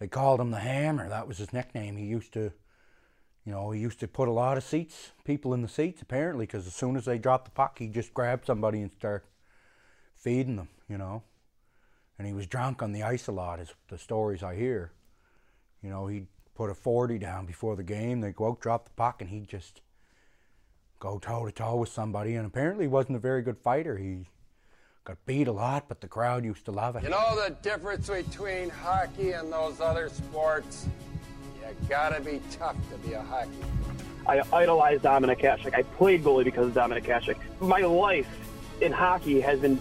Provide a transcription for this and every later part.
they called him the Hammer. That was his nickname. He used to, you know, he used to put a lot of seats, people in the seats apparently, because as soon as they dropped the puck, he just grabbed somebody and start feeding them, you know. And he was drunk on the ice a lot, is the stories I hear. You know, he'd put a 40 down before the game. They'd go out, drop the puck, and he'd just go toe to toe with somebody. And apparently, he wasn't a very good fighter. He got beat a lot, but the crowd used to love it. You know the difference between hockey and those other sports? You gotta be tough to be a hockey. I idolize Dominik Hasek. I played goalie because of Dominik Hasek. My life in hockey has been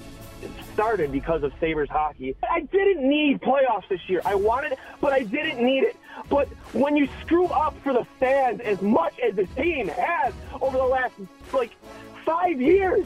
started because of Sabres hockey. I didn't need playoffs this year. I wanted it, but I didn't need it. But when you screw up for the fans as much as this team has over the last like five years,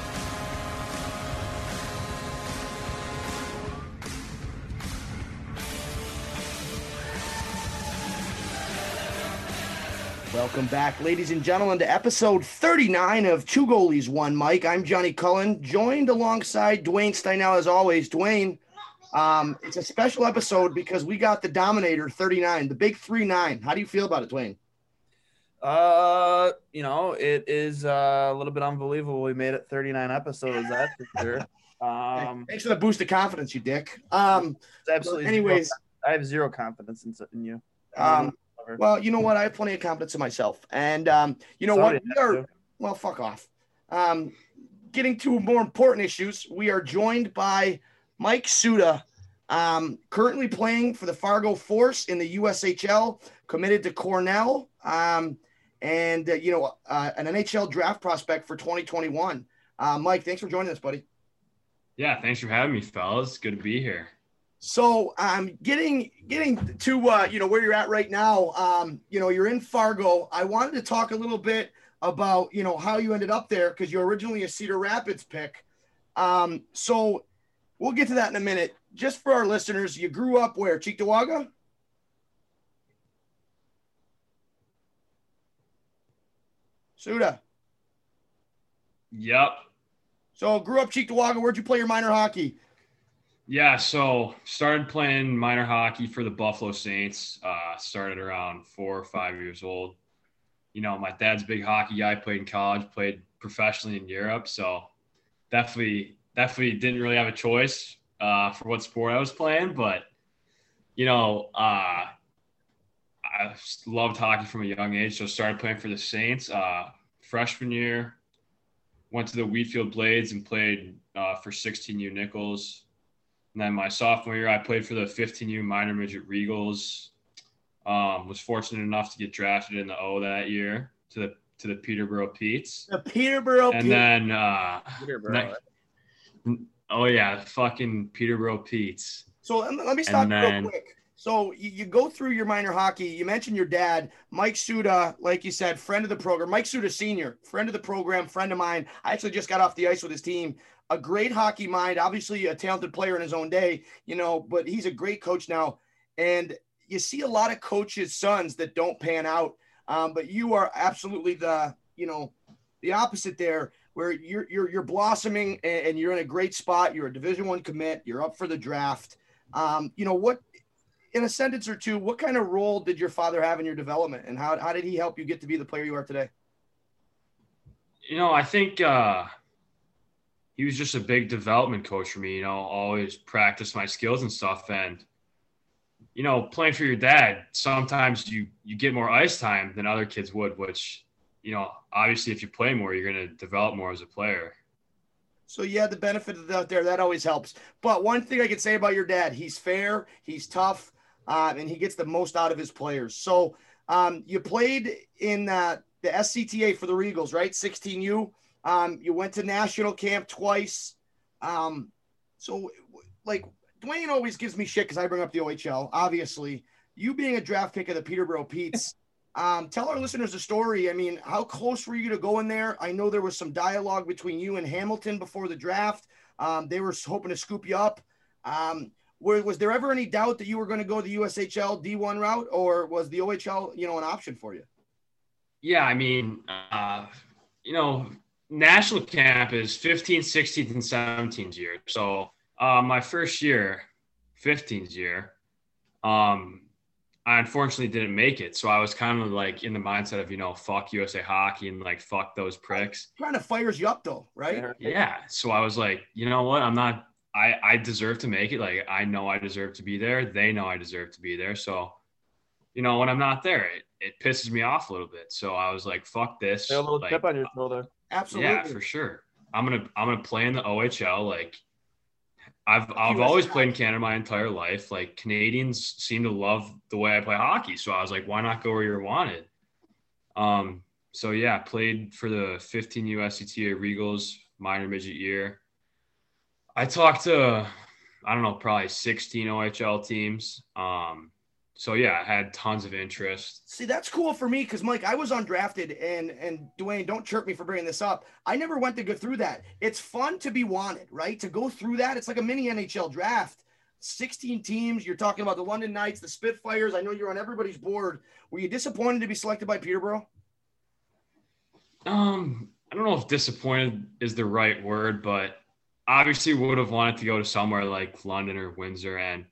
Welcome back, ladies and gentlemen, to episode 39 of Two Goalies, One Mic. I'm Johnny Cullen, joined alongside Dwayne Steinell as always. Dwayne, um, it's a special episode because we got the Dominator 39, the big 3 9. How do you feel about it, Dwayne? Uh, you know, it is uh, a little bit unbelievable. We made it 39 episodes, that's for sure. Um, Thanks for the boost of confidence, you dick. Um, absolutely. anyways, zero- I have zero confidence in, in you. um, well, you know what? I have plenty of confidence in myself. And um, you know So what? We are, well, fuck off. Um, getting to more important issues, we are joined by Mike Suda, um, currently playing for the Fargo Force in the USHL, committed to Cornell, um, and uh, you know uh, an NHL draft prospect for 2021. Uh, Mike, thanks for joining us, buddy. Yeah, thanks for having me, fellas. Good to be here. So um, getting getting to uh, you know where you're at right now. Um, you know you're in Fargo. I wanted to talk a little bit about you know how you ended up there because you're originally a Cedar Rapids pick. Um, so we'll get to that in a minute. Just for our listeners, you grew up where Cheektowaga. Suda. Yep. So grew up Cheektowaga. Where'd you play your minor hockey? Yeah, so started playing minor hockey for the Buffalo Saints. Uh, started around four or five years old. You know, my dad's big hockey guy. Played in college, played professionally in Europe. So definitely, definitely didn't really have a choice uh, for what sport I was playing. But you know, uh, I loved hockey from a young age. So started playing for the Saints. Uh, freshman year, went to the Wheatfield Blades and played uh, for 16U Nichols. And then my sophomore year, I played for the 15U minor midget Regals. Um, was fortunate enough to get drafted in the O that year to the to the Peterborough Petes. The Peterborough. And Pe- then uh, Peterborough. ne- oh yeah, fucking Peterborough Petes. So let me- stop then- real quick. So you, you go through your minor hockey. You mentioned your dad, Mike Suda, like you said, friend of the program. Mike Suda Senior, friend of the program, friend of mine. I actually just got off the ice with his team. A great hockey mind, obviously a talented player in his own day, you know, but he's a great coach now. And you see a lot of coaches' sons that don't pan out. Um, but you are absolutely the, you know, the opposite there, where you're you're you're blossoming and, you're in a great spot. You're a Division One commit. You're up for the draft. Um, you know what? In a sentence or two, what kind of role did your father have in your development, and how how did he help you get to be the player you are today? You know, I think uh, he was just a big development coach for me. You know, always practice my skills and stuff. And you know, playing for your dad, sometimes you you get more ice time than other kids would. Which, you know, obviously, if you play more, you're going to develop more as a player. So had the benefit of that there. That always helps. But one thing I can say about your dad, he's fair, he's tough, uh, and he gets the most out of his players. So um, you played in uh, the SCTA for the Regals, right? 16U. Um, you went to national camp twice. Um, so, like, Dwayne always gives me shit because I bring up the OHL. Obviously, you being a draft pick of the Peterborough Petes, Um, tell our listeners a story. I mean, how close were you to going there? I know there was some dialogue between you and Hamilton before the draft. Um, they were hoping to scoop you up. Um, were, was there ever any doubt that you were going to go the USHL D1 route, or was the OHL, you know, an option for you? Yeah, I mean, uh, you know, national camp is 15th, 16th, and 17th year. So uh, my first year, 15th year, um, I unfortunately didn't make it. So I was kind of like in the mindset of, you know, fuck USA hockey and like fuck those pricks. Kind of fires you up though, right? Yeah. So I was like, you know what? I'm not I I deserve to make it. Like I know I deserve to be there. They know I deserve to be there. So, you know, when I'm not there, it, it pisses me off a little bit. So I was like, fuck this. a little like, chip on your shoulder. Absolutely. Yeah, for sure. I'm gonna I'm gonna play in the OHL. Like I've I've always played in Canada my entire life. Like Canadians seem to love the way I play hockey. So I was like, why not go where you're wanted? Um, so yeah, played for the 15 USCTA Regals minor midget year. I talked to I don't know, probably 16 OHL teams. Um, so yeah, I had tons of interest. See, that's cool for me because Mike, I was undrafted, and and Dwayne, don't chirp me for bringing this up. I never went to go through that. It's fun to be wanted, right? To go through that, it's like a mini NHL draft. 16 teams. You're talking about the London Knights, the Spitfires. I know you're on everybody's board. Were you disappointed to be selected by Peterborough? Um, I don't know if disappointed is the right word, but obviously would have wanted to go to somewhere like London or Windsor. And,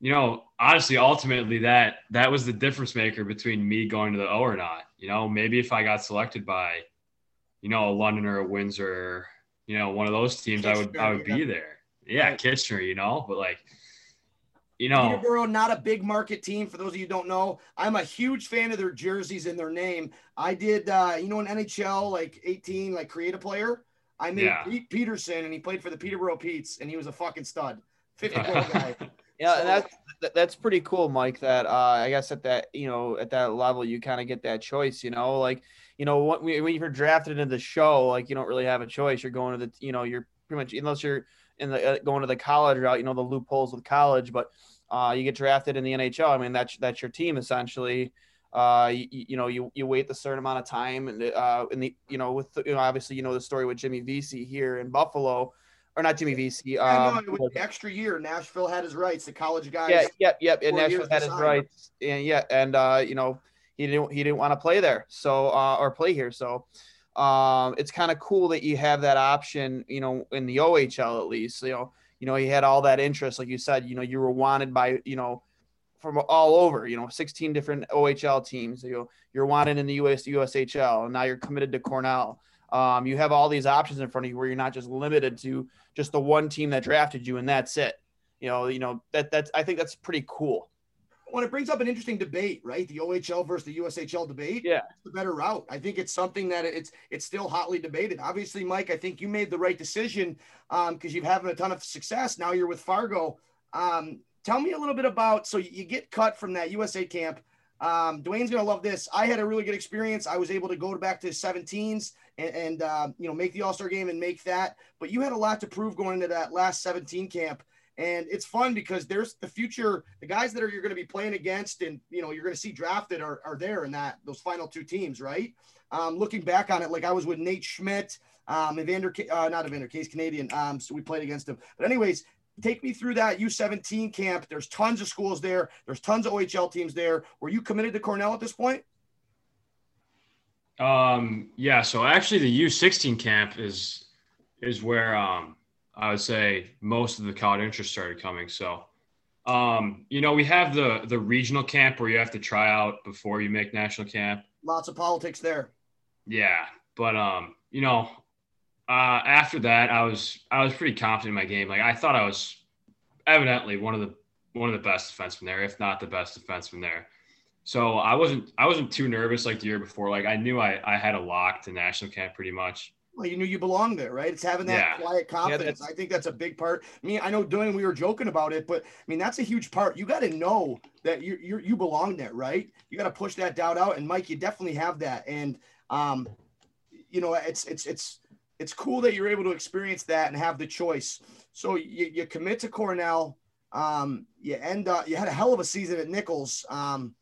you know, honestly, ultimately that that was the difference maker between me going to the O or not. You know, maybe if I got selected by, you know, a London or a Windsor, you know, one of those teams, I would I would Kitchener, be there. Yeah, Right. Kitchener, you know, but like, you know, Peterborough, not a big market team. For those of you who don't know, I'm a huge fan of their jerseys and their name. I did, uh, you know, in NHL, like 18, like create a player. I made Yeah. Pete Peterson, and he played for the Peterborough Petes, and he was a fucking stud. 50 goal guy. Yeah, So- and that's that- that's pretty cool, Mike. That uh, I guess at that you know at that level you kind of get that choice. You know, like you know when, when you're drafted into the show, like you don't really have a choice. You're going to the you know you're pretty much unless you're in the uh, going to the college route. You know the loopholes with college, but uh, you get drafted in the NHL. I mean that's that's your team essentially. Uh, you, you know you you wait the certain amount of time and uh in the you know with the, you know obviously you know the story with Jimmy Vesey here in Buffalo. Or not Jimmy Vesey. I know Um, it was the extra year. Nashville had his rights. The college guys. yeah, yep, yep. And Nashville had his rights, and yeah, and uh, you know, he didn't he didn't want to play there, so uh, or play here. So um, it's kind of cool that you have that option, you know, in the OHL at least. You know, you know, he had all that interest, like you said. You know, you were wanted by you know from all over. You know, 16 different OHL teams. You know, you're wanted in the US USHL, and now you're committed to Cornell. Um, you have all these options in front of you where you're not just limited to just the one team that drafted you and that's it you know, you know that that's I think that's pretty cool. Well, it brings up an interesting debate, right? The OHL versus the USHL debate. Yeah. It's the better route. I think it's something that it's it's still hotly debated. Obviously, Mike, I think you made the right decision um, because you've having a ton of success. Now you're with Fargo. Um, tell me a little bit about so you get cut from that USA camp. Um, Dwayne's gonna love this. I had a really good experience. I was able to go back to 17s and, and uh, you know make the All Star game and make that. But you had a lot to prove going into that last 17 camp. And it's fun because there's the future the guys that are you're going to be playing against and you know you're going to see drafted are, are there in that those final two teams right? Um, looking back on it like i was with nate schmidt um, evander uh, not evander case canadian um, so we played against him. But anyways take me through that u17 camp. There's tons of schools there. There's tons of ohl teams there. Were you committed to cornell at this point Um, yeah, so actually the U16 camp is is where um I would say most of the college interest started coming. So um, you know, we have the the regional camp where you have to try out before you make national camp. lots of politics there Yeah, but um, you know, uh, after that, I was I was pretty confident in my game. Like I thought I was evidently one of the one of the best defensemen there, if not the best defenseman there. So I wasn't I wasn't too nervous like the year before. Like I knew I I had a lock to national camp pretty much. well, you knew you belonged there, right? It's having that Yeah. quiet confidence. I think that's a big part. I mean, I know Dylan, we were joking about it, but I mean, that's a huge part. You got to know that you you you belong there, right? You got to push that doubt out. And Mike, you definitely have that. And um, you know, it's it's it's it's cool that you're able to experience that and have the choice. So you, you commit to Cornell. Um, you end up you had a hell of a season at Nichols. Um,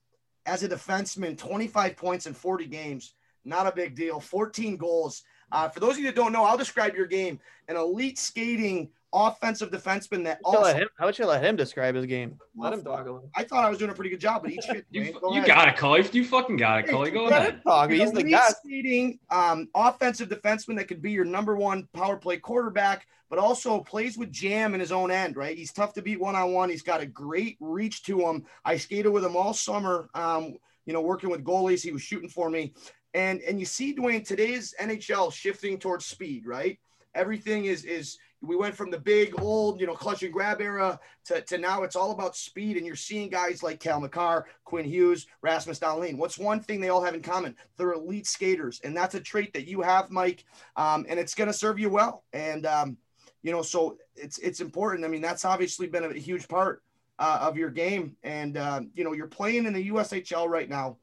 as a defenseman, 25 points in 40 games. Not a big deal. 14 goals. Uh, for those of you that don't know, I'll describe your game. An elite skating offensive defenseman that Also, him, how about you let him describe his game? Let him talk a little. I thought I was doing a pretty good job, but each shit. You. Go you got it, Cully. You fucking got it, Cully. Go ahead. talk. He's the guy. skating um, offensive defenseman that could be your number one power play quarterback, but also plays with jam in his own end, right? He's tough to beat one on one. He's got a great reach to him. I skated with him all summer, um, you know, working with goalies. He was shooting for me. And and you see, Dwayne, today's NHL shifting towards speed, right? Everything is is we went from the big old, you know, clutch and grab era to, to now it's all about speed. And you're seeing guys like Cale Makar, Quinn Hughes, Rasmus Dahlin. What's one thing they all have in common? They're elite skaters. And that's a trait that you have, Mike. Um, and it's going to serve you well. And, um, you know, so it's, it's important. I mean, that's obviously been a huge part uh, of your game. And, um, you know, you're playing in the USHL right now.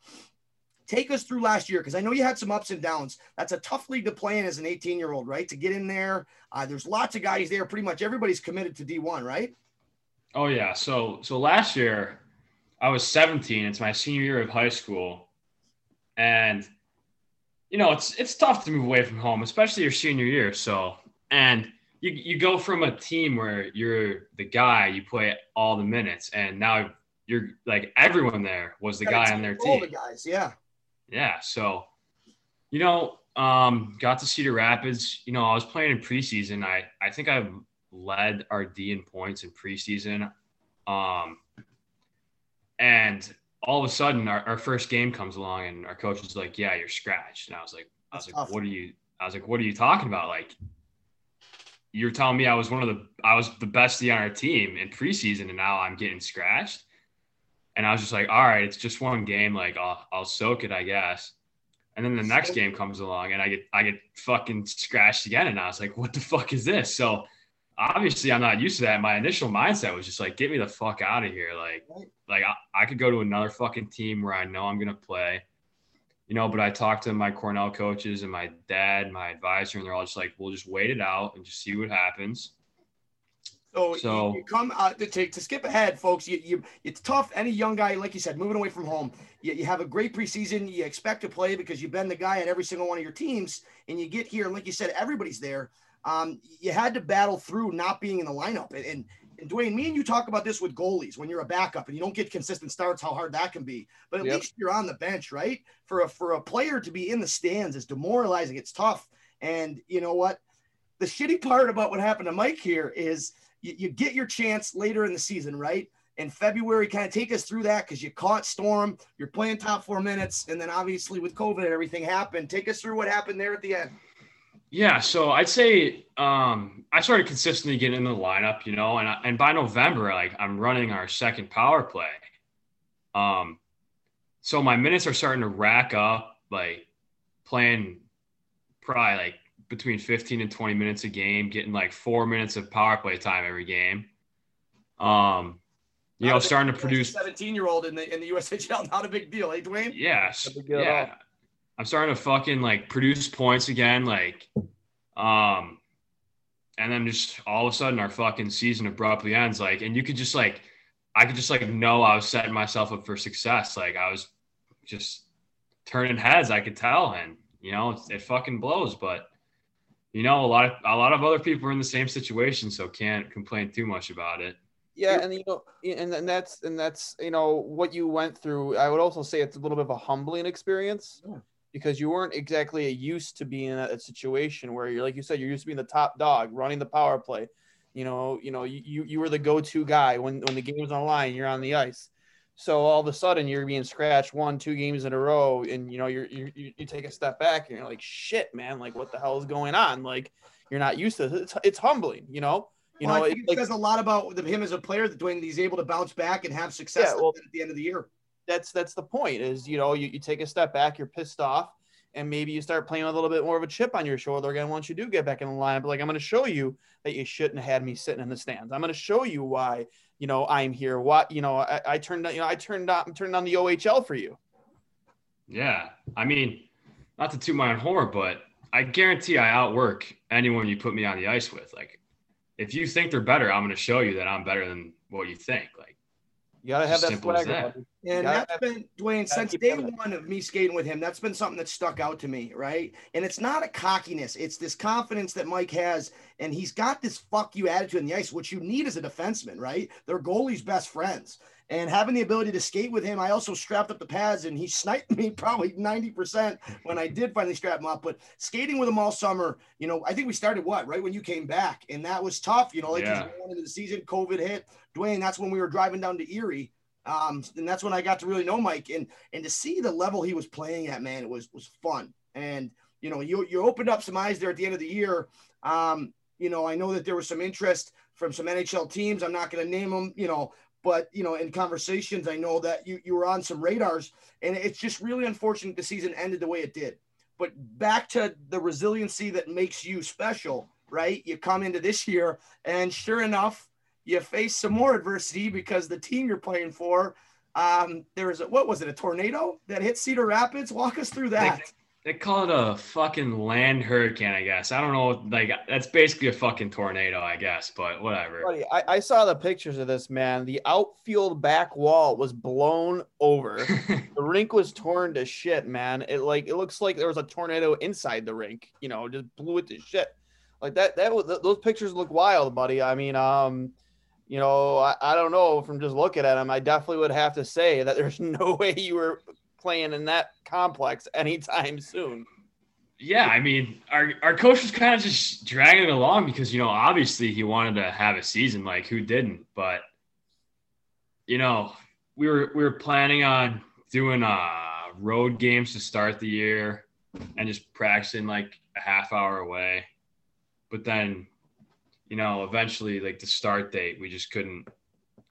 Take us through last year because I know you had some ups and downs. That's a tough league to play in as an 18 year old, right? To get in there, uh, there's lots of guys there. Pretty much everybody's committed to D1, right? Oh yeah. So so last year I was 17. It's my senior year of high school. And you know, it's it's tough to move away from home, especially your senior year. So and you you go from a team where you're the guy, you play all the minutes, and now you're like everyone there was the guy on their team. All the guys, yeah. Yeah. So, you know, um, got to Cedar Rapids. You know, I was playing in preseason. I I think I led our D in points in preseason. Um, and all of a sudden, our, our first game comes along, and our coach is like, "Yeah, you're scratched." And I was like, "I was That's like, tough. what are you?" I was like, "What are you talking about? Like, you're telling me I was one of the I was the best D on our team in preseason, and now I'm getting scratched." And I was just like, all right, it's just one game. Like I'll, I'll soak it, I guess. And then the next game comes along and I get, I get fucking scratched again. And I was like, what the fuck is this? So obviously I'm not used to that. My initial mindset was just like, get me the fuck out of here. Like, like I, I could go to another fucking team where I know I'm going to play, you know, but I talked to my Cornell coaches and my dad, my advisor, and they're all just like, we'll just wait it out and just see what happens. So, So- you, come uh, to, to, to skip ahead, folks. You, you it's tough. Any young guy, like you said, moving away from home. You, you have a great preseason. You expect to play because you've been the guy at every single one of your teams, and you get here, and like you said, everybody's there. Um, you had to battle through not being in the lineup, and, and and Dwayne, me and you talk about this with goalies when you're a backup and you don't get consistent starts, how hard that can be. But at Yep. least you're on the bench, right? For a for a player to be in the stands is demoralizing. It's tough. And you know what? The shitty part about what happened to Mike here is you, you get your chance later in the season, right? In February, kind of take us through that because you caught Storm, you're playing top four minutes, and then obviously with COVID and everything happened. Take us through what happened there at the end. Yeah, so I'd say um, I started consistently getting in the lineup, you know, and I, and by November, like I'm running our second power play. Um, so my minutes are starting to rack up, like playing probably like between 15 and 20 minutes a game, getting like four minutes of power play time every game. Um, you know, starting to produce 17 year old in the in the USHL, not a big deal, eh, Dwayne? Yes. Not a big deal at all. Yeah. I'm starting to fucking like produce points again. Like, um, and then just all of a sudden our fucking season abruptly ends. Like, and you could just like, I could just like know I was setting myself up for success. Like, I was just turning heads. I could tell, and you know, it, it fucking blows. But you know, a lot of a lot of other people are in the same situation, so can't complain too much about it. Yeah, and you know, and, and that's and that's you know what you went through. I would also say it's a little bit of a humbling experience Yeah. because you weren't exactly used to being in a, a situation where you're like you said you're used to being the top dog, running the power play. You know, you know, you you, you were the go-to guy when when the game was on the line, you're on the ice. So all of a sudden you're being scratched one, two games in a row, and you know you're, you you you take a step back and you're like, shit, man, like what the hell is going on? Like you're not used to it. It's, it's humbling, you know. You well, know, I think it, it like, says a lot about him as a player that Dwayne he's able to bounce back and have success Yeah, well- at the end of the year. that's that's the point is you know you, you take a step back you're pissed off and maybe you start playing with a little bit more of a chip on your shoulder again once you do get back in the line but like i'm going to show you that you shouldn't have had me sitting in the stands i'm going to show you why you know i'm here what you know i, I turned you know i turned on turned on the ohl for you Yeah. I mean, not to toot my own horn, but I guarantee I outwork anyone you put me on the ice with. Like, if you think they're better, I'm going to show you that I'm better than what you think. Like, You gotta have that Simple as swagger. that. buddy. And that's have- been Dwayne since day doing one of me skating with him. That's been something that stuck out to me, right? And it's not a cockiness; it's this confidence that Mike has, and he's got this "fuck you" attitude on the ice, which you need as a defenseman, right? They're goalies' best friends, and having the ability to skate with him, I also strapped up the pads, and he sniped me probably ninety percent when I did finally strap him up. But skating with him all summer, you know, I think we started what right when you came back, and that was tough. You know, like Yeah. going into the season, COVID hit. Dwayne, that's when we were driving down to Erie. Um, and that's when I got to really know Mike and and to see the level he was playing at, man, it was was fun. And you know, you you opened up some eyes there at the end of the year. Um, you know, I know that there was some interest from some NHL teams. I'm not going to name them, you know, but you know, in conversations, I know that you you were on some radars, and it's just really unfortunate the season ended the way it did. But back to the resiliency that makes you special, right? You come into this year, and sure enough, you face some more adversity because the team you're playing for, um, there was a, what was it, a tornado that hit Cedar Rapids? Walk us through that. They call it a fucking land hurricane, I guess. I don't know. Like that's basically a fucking tornado, I guess. But whatever. Buddy, I, I saw the pictures of this man. The outfield back wall was blown over. the rink was torn to shit, man. It like it looks like there was a tornado inside the rink. You know, just blew it to shit. Like that. That was th- those pictures look wild, buddy. I mean, um, you know, I, I don't know from just looking at them. I definitely would have to say that there's no way you were playing in that complex anytime soon. Yeah, I mean, our our coach was kind of just dragging it along because you know, obviously he wanted to have a season. Like who didn't? But you know, we were we were planning on doing uh road games to start the year and just practicing like a half hour away. But then, you know, eventually, like the start date, we just couldn't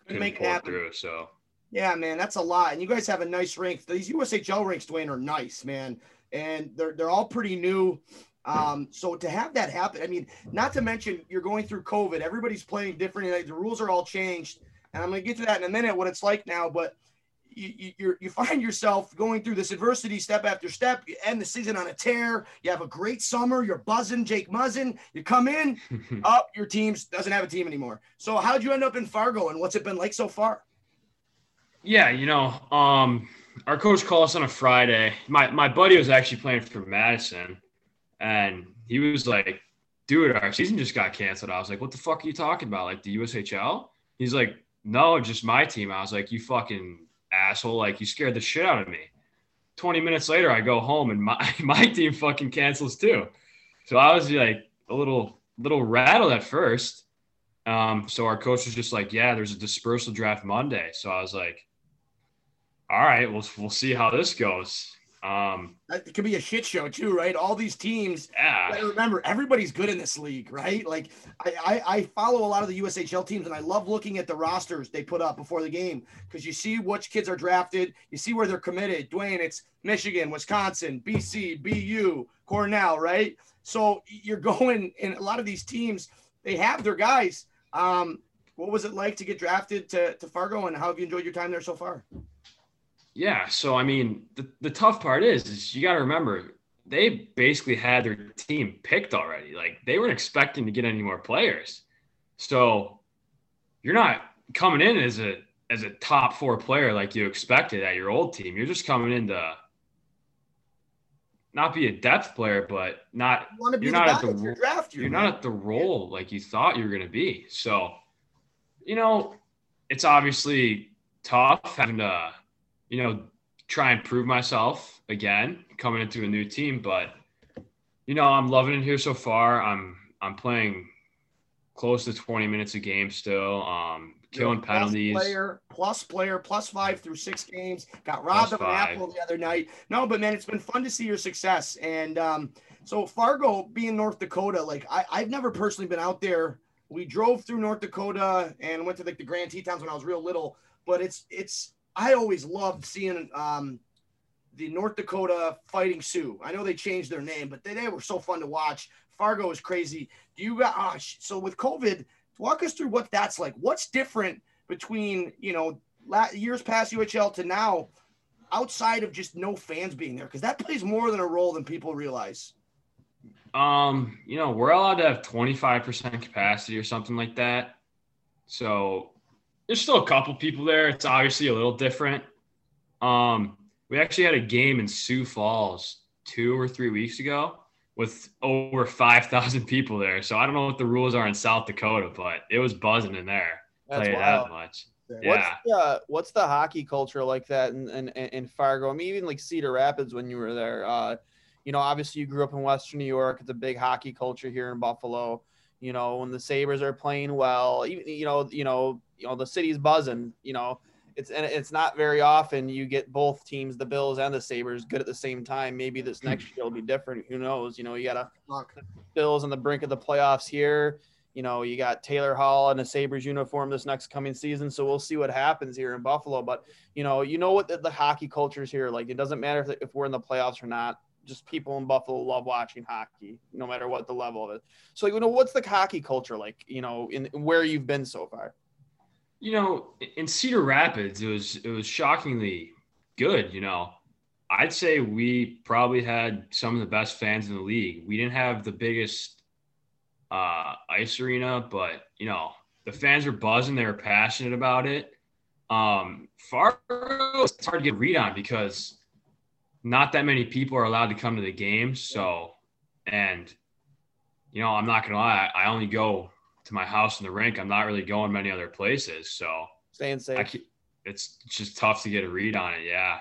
couldn't make pull it happen. through. So Yeah, man, that's a lot. And you guys have a nice rink. These USHL rinks, Dwayne, are nice, man. And they're they're all pretty new. Um, so to have that happen, I mean, not to mention you're going through COVID. Everybody's playing differently. Like, the rules are all changed, and I'm gonna get to that in a minute. What it's like now, but you you you're, you find yourself going through this adversity step after step. You end the season on a tear. You have a great summer. You're buzzing, Jake Muzzin. You come in, up your team's doesn't have a team anymore. So how'd you end up in Fargo, and what's it been like so far? Yeah, you know, um, our coach called us on a Friday. My my buddy was actually playing for Madison, and he was like, "Dude, our season just got canceled." I was like, "What the fuck are you talking about? Like the USHL?" He's like, "No, just my team." I was like, "You fucking asshole! Like you scared the shit out of me." Twenty minutes later, I go home and my my team fucking cancels too. So I was like a little little rattled at first. Um, so our coach was just like, "Yeah, there's a dispersal draft Monday." So I was like, all right, we'll we'll see how this goes. Um, That could be a shit show too, right? All these teams. yeah, remember, everybody's good in this league, right? Like I, I, I follow a lot of the USHL teams, and I love looking at the rosters they put up before the game because you see which kids are drafted, you see where they're committed. Dwayne, it's Michigan, Wisconsin, BC, BU, Cornell, right? So you're going, and a lot of these teams they have their guys. Um, what was it like to get drafted to, to Fargo, and how have you enjoyed your time there so far? Yeah. So I mean, the, the tough part is, is you got to remember they basically had their team picked already. Like they weren't expecting to get any more players, so you're not coming in as a as a top four player like you expected at your old team. You're just coming in to not be a depth player, but not You want to be You're not at the you're draft year, you're not at the role like you thought you were going to be. So, you know, it's obviously tough having to, you know, try and prove myself again coming into a new team. But, you know, I'm loving it here so far. I'm I'm playing close to 20 minutes a game still. Um, killing plus penalties. Player, plus player, plus five through six games. Got robbed of an apple the other night. No, but man, it's been fun to see your success. And um, so Fargo being North Dakota, like I, I've never personally been out there. We drove through North Dakota and went to like the Grand Tetons when I was real little. But it's it's I always loved seeing um, the North Dakota Fighting Sioux. I know they changed their name, but they, they were so fun to watch. Fargo is crazy. Do you got sh- so with COVID? Walk us through what that's like. What's different between you know years past UHL to now, outside of just no fans being there? Because that plays more than a role than people realize. Um, you know, we're allowed to have 25% capacity or something like that. So there's still a couple people there. It's obviously a little different. Um, we actually had a game in Sioux Falls two or three weeks ago with over 5,000 people there. So I don't know what the rules are in South Dakota, but it was buzzing in there. That's Tell you wild. that much. What's Yeah. the, uh, what's the hockey culture like that in, in, in Fargo? I mean, even like Cedar Rapids when you were there. Uh, you know, obviously you grew up in Western New York. It's a big hockey culture here in Buffalo. You know, when the Sabres are playing well, even you know, you know, you know, the city's buzzing. You know, it's and it's not very often you get both teams, the Bills and the Sabres, good at the same time. Maybe this hmm. next year will be different. Who knows? You know, you got a Bills on the brink of the playoffs here. You know, you got Taylor Hall in a Sabres uniform this next coming season. So we'll see what happens here in Buffalo. But, you know, you know what the, the hockey culture is here. Like, it doesn't matter if, if we're in the playoffs or not. Just people in Buffalo love watching hockey, no matter what the level of it. So, you know, what's the hockey culture like, you know, in, where you've been so far? You know, in Cedar Rapids, it was it was shockingly good. You know, I'd say we probably had some of the best fans in the league. We didn't have the biggest uh, ice arena, but you know, the fans were buzzing. They were passionate about it. Um, Fargo, it's hard to get read on because not that many people are allowed to come to the games. So, and you know, I'm not gonna lie, I only go to my house in the rink. I'm not really going many other places. So Staying safe. I it's just tough to get a read on it. Yeah.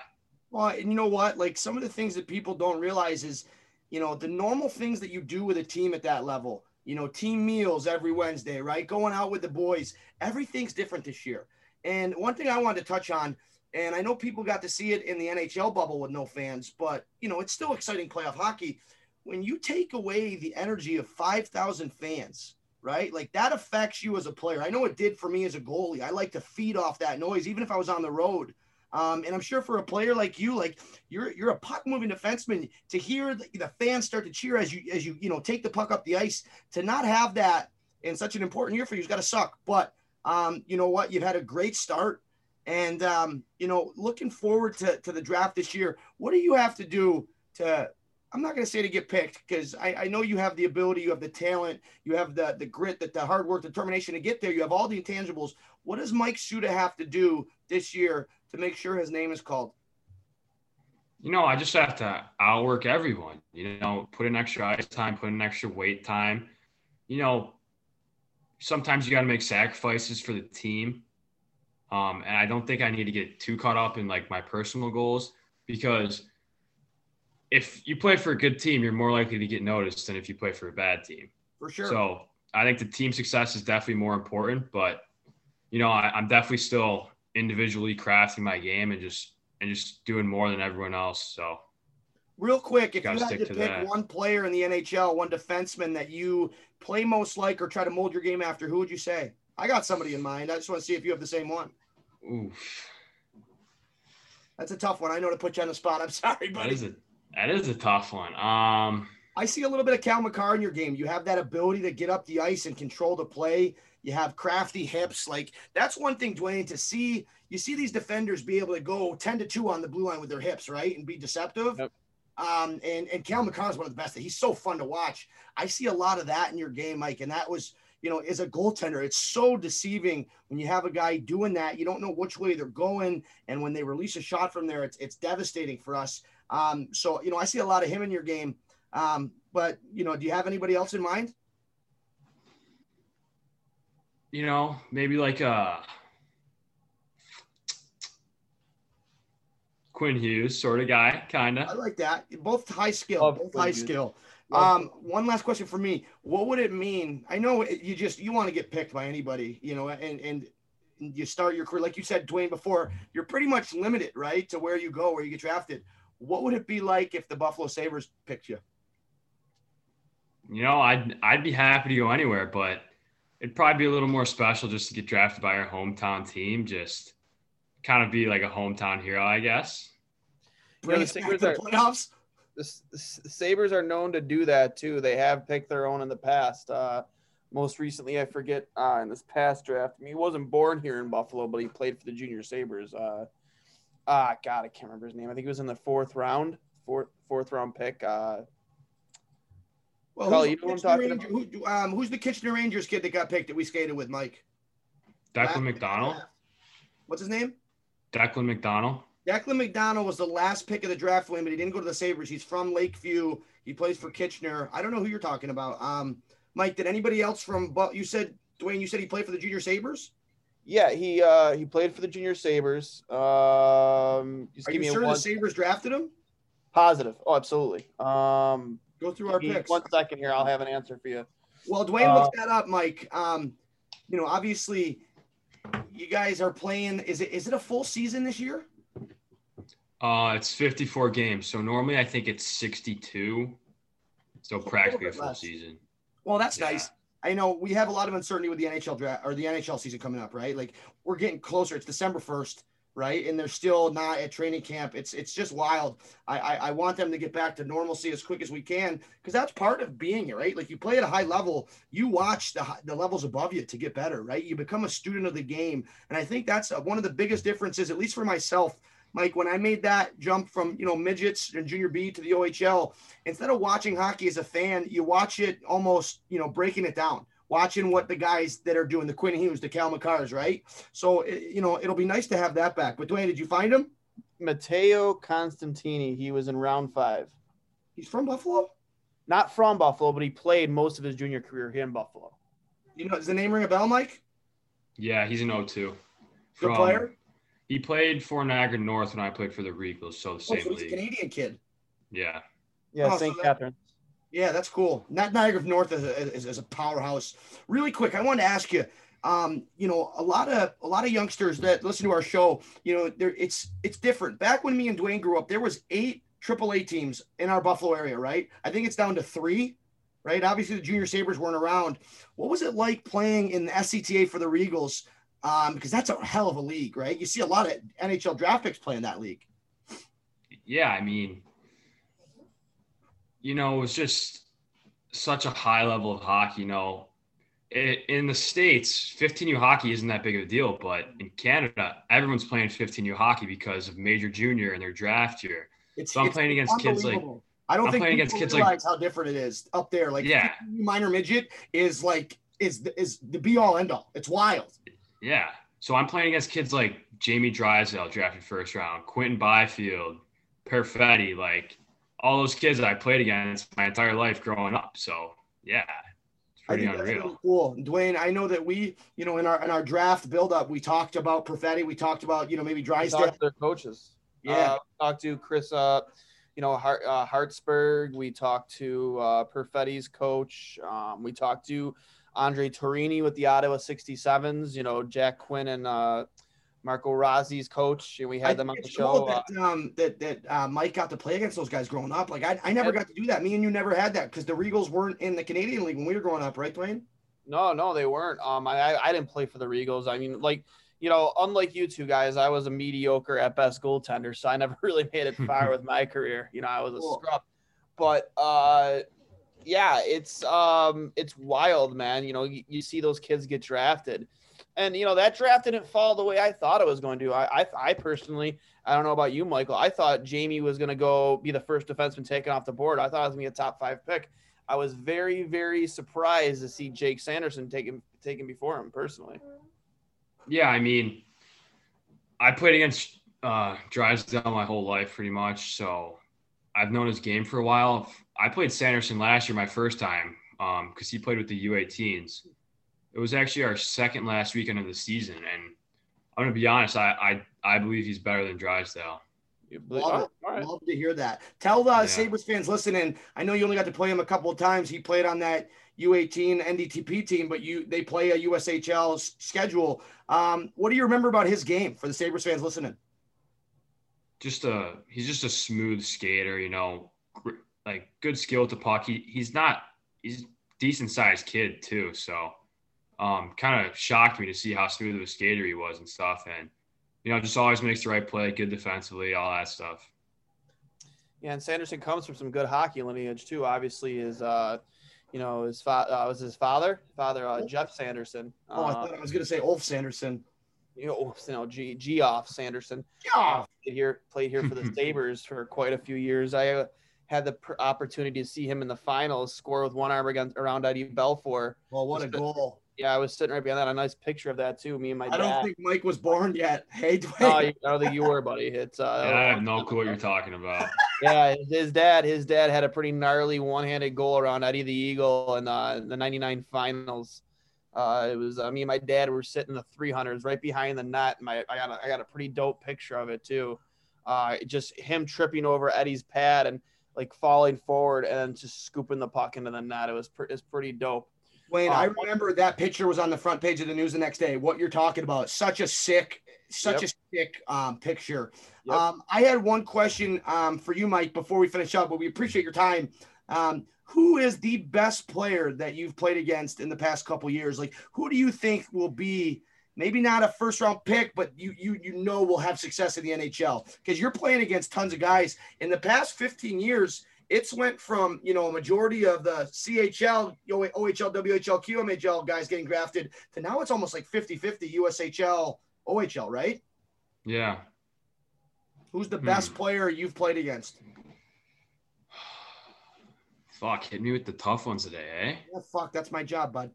Well, and you know what? Like some of the things that people don't realize is, you know, the normal things that you do with a team at that level. You know, team meals every Wednesday, right? Going out with the boys. Everything's different this year. And one thing I wanted to touch on, and I know people got to see it in the NHL bubble with no fans, but you know, it's still exciting playoff hockey. When you take away the energy of 5,000 fans, right? Like that affects you as a player. I know it did for me as a goalie. I like to feed off that noise, even if I was on the road. Um, and I'm sure for a player like you, like you're you're a puck moving defenseman, to hear the, the fans start to cheer as you as you you know take the puck up the ice, to not have that in such an important year for you has got to suck. But um, you know what? You've had a great start, and um, you know looking forward to to the draft this year. What do you have to do to? I'm not going to say to get picked because I, I know you have the ability, you have the talent, you have the the grit, that the hard work, determination to get there. You have all the intangibles. What does Mike Suda have to do this year to make sure his name is called? You know, I just have to outwork everyone, you know, put in extra ice time, put in extra weight time. You know, sometimes you got to make sacrifices for the team. Um, and I don't think I need to get too caught up in like my personal goals because if you play for a good team, you're more likely to get noticed than if you play for a bad team. For sure. So I think the team success is definitely more important, but you know, I, I'm definitely still individually crafting my game and just and just doing more than everyone else. So Real quick, if you had to to pick that. one player in the NHL, one defenseman that you play most like or try to mold your game after, who would you say? I got somebody in mind. I just want to see if you have the same one. Oof, That's a tough one. I know to put you on the spot. I'm sorry, that buddy. is a that is a tough one. Um, I see a little bit of Cale Makar in your game. You have that ability to get up the ice and control the play. You have crafty hips. Like that's one thing, Dwayne, to see you see these defenders be able to go 10 to 2 on the blue line with their hips, right? And be deceptive. Yep. Um, and, and Cale Makar is one of the best. He's so fun to watch. I see a lot of that in your game, Mike. And that was, you know, as a goaltender, it's so deceiving when you have a guy doing that. You don't know which way they're going. And when they release a shot from there, it's it's devastating for us. Um, so you know, I see a lot of him in your game. Um, but you know, do you have anybody else in mind? you know, maybe like uh Quinn Hughes sort of guy, kind of. I like that. Both high skill, Love both Quinn high Hughes. skill. Love Um, one last question for me. What would it mean? I know you just you want to get picked by anybody, you know, and and you start your career like you said, Dwayne, before. You're pretty much limited, right, to where you go, where you get drafted. What would it be like if the Buffalo Sabres picked you? You know, I'd I'd be happy to go anywhere, but it'd probably be a little more special just to get drafted by our hometown team. Just kind of be like a hometown hero, I guess. Bring the us back Sabres to the are- playoffs. The, S- the S- Sabres are known to do that too. They have picked their own in the past. Uh, most recently, I forget uh, in this past draft. I mean, he wasn't born here in Buffalo, but he played for the Junior Sabres. Uh, ah, God, I can't remember his name. I think he was in the fourth round, fourth fourth round pick. Uh, Well, Carl, who's, you the know what I'm Kitchener talking Ranger- who, um, who's the Kitchener Rangers kid that got picked that we skated with, Mike? Declan McDonald. What's his name? Declan McDonald. Declan McDonald was the last pick of the draft win, but he didn't go to the Sabres. He's from Lakeview. He plays for Kitchener. I don't know who you're talking about. Um, Mike, did anybody else from? But you said Dwayne. You said he played for the Junior Sabres. Yeah, he uh he played for the Junior Sabres. Um, just Are give you me sure the Sabres drafted him? positive. Oh, absolutely. Um, Go through our picks. one second here. I'll have an answer for you. Well, Dwayne Uh, looked that up, Mike. Um, you know, obviously, you guys are playing. Is it is it a full season this year? Uh, it's 54 games. So normally I think it's 62. So practically a bit full less. season. Well, that's Yeah. nice. I know we have a lot of uncertainty with the NHL draft or the NHL season coming up, right? Like we're getting closer. It's December first, right? And they're still not at training camp. It's it's just wild. I I, I want them to get back to normalcy as quick as we can because that's part of being here, right? Like you play at a high level, you watch the the levels above you to get better, right? You become a student of the game, and I think that's uh, one of the biggest differences, at least for myself. Mike, when I made that jump from you know midgets and junior B to the OHL, instead of watching hockey as a fan, you watch it almost, you know, breaking it down, watching what the guys that are doing the Quinn Hughes, the Cale Makars, right? So, it, you know, it'll be nice to have that back. But Dwayne, did you find him? Matteo Costantini. He was in round five. He's from Buffalo. Not from Buffalo, but he played most of his junior career here in Buffalo. You know, does the name ring a bell, Mike? Yeah, he's an O2. Good player. He played for Niagara North when I played for the Regals, so the Oh, same so he's a league. Canadian kid. Yeah. Yeah, Oh, so St. that- Catharines. Yeah, that's cool. Not Niagara North is a, is, is a powerhouse. Really quick, I wanted to ask you. Um, you know, a lot of a lot of youngsters that listen to our show, you know, there it's it's different. Back when me and Dwayne grew up, there was eight AAA teams in our Buffalo area, right? I think it's down to three, right? Obviously, the Junior Sabres weren't around. What was it like playing in the SCTA for the Regals? Um, because that's a hell of a league, right? You see a lot of NHL draft picks playing that league. Yeah, I mean, you know, it was just such a high level of hockey. You know, I in the States, 15U hockey isn't that big of a deal, but in Canada, everyone's playing 15U hockey because of major junior and their draft year. It's, So I'm it's playing against kids like- I don't I'm think playing against kids realize like- how different it is up there. Like Yeah. minor midget is like is is the be all end all. It's wild. Yeah. So I'm playing against kids like Jamie Drysdale, drafted first round, Quinton Byfield, Perfetti, like all those kids that I played against my entire life growing up. So yeah, it's I pretty think that's really unreal. cool. Dwayne, I know that we, you know, in our in our draft buildup, we talked about Perfetti, we talked about, you know, maybe We Drysdale. talked to their coaches. Yeah. Uh, talked to Chris, uh, you know, Hart, uh, Hartsburg. We talked to uh, Perfetti's coach. Um, we talked to André Tourigny with the Ottawa 67s. You know, Jack Quinn and uh, Marco Rossi's coach. And we I had them on the it's cool show. Uh, that um that that uh, Mike got to play against those guys growing up. Like I, I never got to do that. Me and you never had that because the Regals weren't in the Canadian League when we were growing up, right, Dwayne? No, no, they weren't. Um, I, I I didn't play for the Regals. I mean, like, you know, unlike you two guys, I was a mediocre at best goaltender, so I never really made it far with my career. You know, I was a Cool. scrub. But uh, yeah, it's um, it's wild, man. You know, you, you see those kids get drafted, and you know that draft didn't fall the way I thought it was going to. I I, I personally, I don't know about you, Michael. I thought Jamie was going to go be the first defenseman taken off the board. I thought it was going to be a top five pick. I was very, very surprised to see Jake Sanderson taken taken before him personally. Yeah, I mean, I played against uh, Drysdale my whole life pretty much, so I've known his game for a while. I played Sanderson last year, my first time, because he played with the U18s. It was actually our second last weekend of the season, and I'm gonna be honest, I I, I believe he's better than Drysdale. You Love right. Love to hear that. Tell the Yeah. Sabres fans listening. I know you only got to play him a couple of times. He played on that U18 NTDP team, but you they play a USHL schedule. Um, what do you remember about his game for the Sabres fans listening? just a he's just a smooth skater, you know, gr- like good skill with the puck. He he's not he's decent sized kid too, so um kind of shocked me to see how smooth of a skater he was and stuff and you know just always makes the right play, good defensively, all that stuff. Yeah, and Sanderson comes from some good hockey lineage too. Obviously, his uh, you know, his father uh, was his father, father uh, Geoff Sanderson. Oh, I Uh, thought I was going to say Ulf Sanderson. you know, you know, Geoff Sanderson. Yeah. played here played here for the Sabres for quite a few years. I uh, had the pr- opportunity to see him in the finals score with one arm against around Eddie Belfour. Well, what a goal! Yeah, I was sitting right behind that. A nice picture of that too. Me and my I dad. don't think Mike was born yet. Hey, Dwayne. No, I don't think you were, buddy. It's uh, Yeah, I have no clue what you're talking about. yeah, his dad, his dad had a pretty gnarly one-handed goal around Eddie the Eagle in uh, the '99 finals. Uh, it was uh, me and my dad were sitting in the 300s right behind the net. My I got a, I got a pretty dope picture of it too. Uh, just him tripping over Eddie's pad and like falling forward and just scooping the puck into the net. It was pre- it's pretty dope. Wayne, I Um, remember that picture was on the front page of the news the next day. What you're talking about, such a sick, such Yep. a sick um, picture. Yep. Um, I had one question um, for you, Mike, before we finish up, but we appreciate your time. Um, who is the best player that you've played against in the past couple years? Like, who do you think will be maybe not a first round pick, but you you you know will have success in the NHL because you're playing against tons of guys in the past 15 years it's went from you know a majority of the CHL, OHL, WHL, QMHL guys getting drafted to now it's almost like 50-50 USHL, OHL, right? Yeah. Who's the best Hmm. player you've played against? Fuck, hit me with the tough ones today, eh? Oh, fuck, that's my job, bud.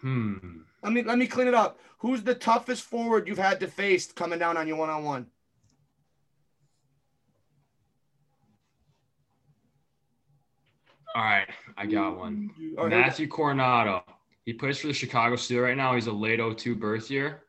Hmm. Let me let me clean it up. Who's the toughest forward you've had to face coming down on you one on one? All right, I got one. Or- Matthew Coronato. He plays for the Chicago Steel right now. He's a late 02 birth year.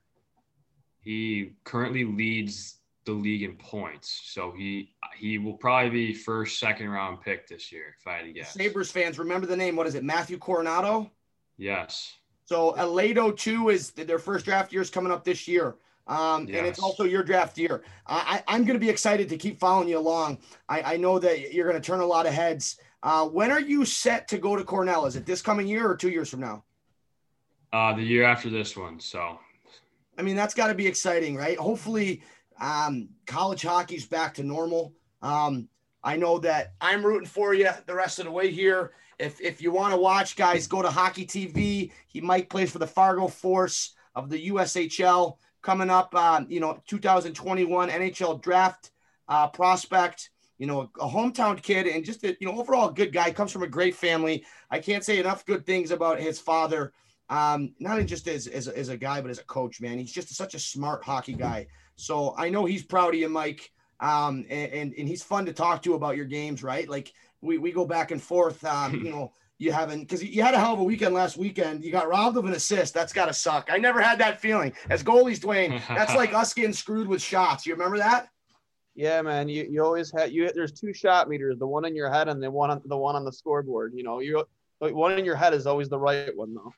He currently leads the league in points. So he he will probably be first, second round pick this year, if I had to guess. Sabres fans, remember the name. What is it? Matthew Coronato? Yes. So late 02 is their first draft year is coming up this year. Um, and it's also your draft year. I, I, I'm going to be excited to keep following you along. I, I know that you're going to turn a lot of heads. Uh, when are you set to go to Cornell? Is it this coming year or two years from now? Uh, the year after this one. So I mean, that's got to be exciting, right? Hopefully, um, college hockey's back to normal. Um, I know that I'm rooting for you the rest of the way here. If if you want to watch, guys, go to Hockey TV. He Mike plays for the Fargo Force of the USHL coming up. Um, you know, 2021 NHL draft uh, prospect. You know, a, hometown kid and just a, you know overall good guy. Comes from a great family. I can't say enough good things about his father. Um, not just as, as, as a guy, but as a coach, man. He's just such a smart hockey guy. So I know he's proud of you, Mike. Um, and, and, and he's fun to talk to about your games, right? Like we, we go back and forth. Um, you know, you haven't because you had a hell of a weekend last weekend. You got robbed of an assist. That's gotta suck. I never had that feeling as goalies, Dwayne. That's like us getting screwed with shots. You remember that? Yeah, man. You, you always had you. There's two shot meters, the one in your head and the one on the one on the scoreboard. You know, you one in your head is always the right one though.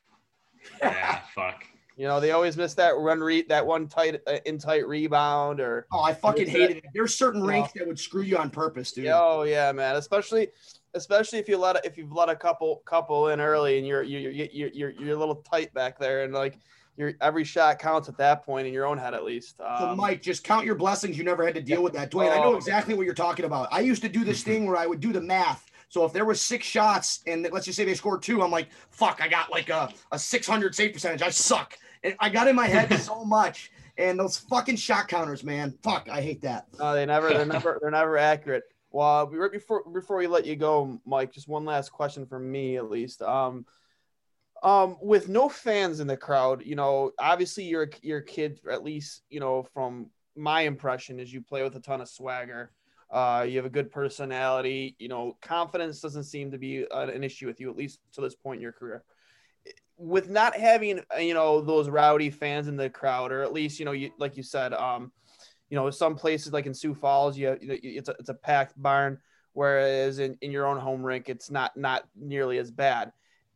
yeah, fuck. You know, they always miss that run re that one tight uh, in tight rebound or Oh, I fucking hated it. There's certain ranks rinks that would screw you on purpose, dude. oh yeah, man. Especially especially if you let a, if you've let a couple couple in early and you're you're you're you're, you're a little tight back there and like your every shot counts at that point in your own head at least. So, Um, Mike, just count your blessings. You never had to deal with that. Dwayne, I know exactly what you're talking about. I used to do this thing where I would do the math. So if there was six shots and let's just say they scored two, I'm like, fuck, I got like a, a 600 save percentage. I suck. I got in my head so much. And those fucking shot counters, man. Fuck, I hate that. No, they never, they're never, they're never accurate. Well, right before before we let you go, Mike, just one last question from me, at least. Um, um, with no fans in the crowd, you know, obviously you're a- you're a kid, at least you know from my impression, is you play with a ton of swagger. Uh, you have a good personality. You know, confidence doesn't seem to be an, an issue with you, at least to this point in your career. With not having, uh, you know, those rowdy fans in the crowd, or at least, you know, you like you said, um, you know, some places like in Sioux Falls, you, you it's a, it's a packed barn, whereas in, in your own home rink, it's not not nearly as bad.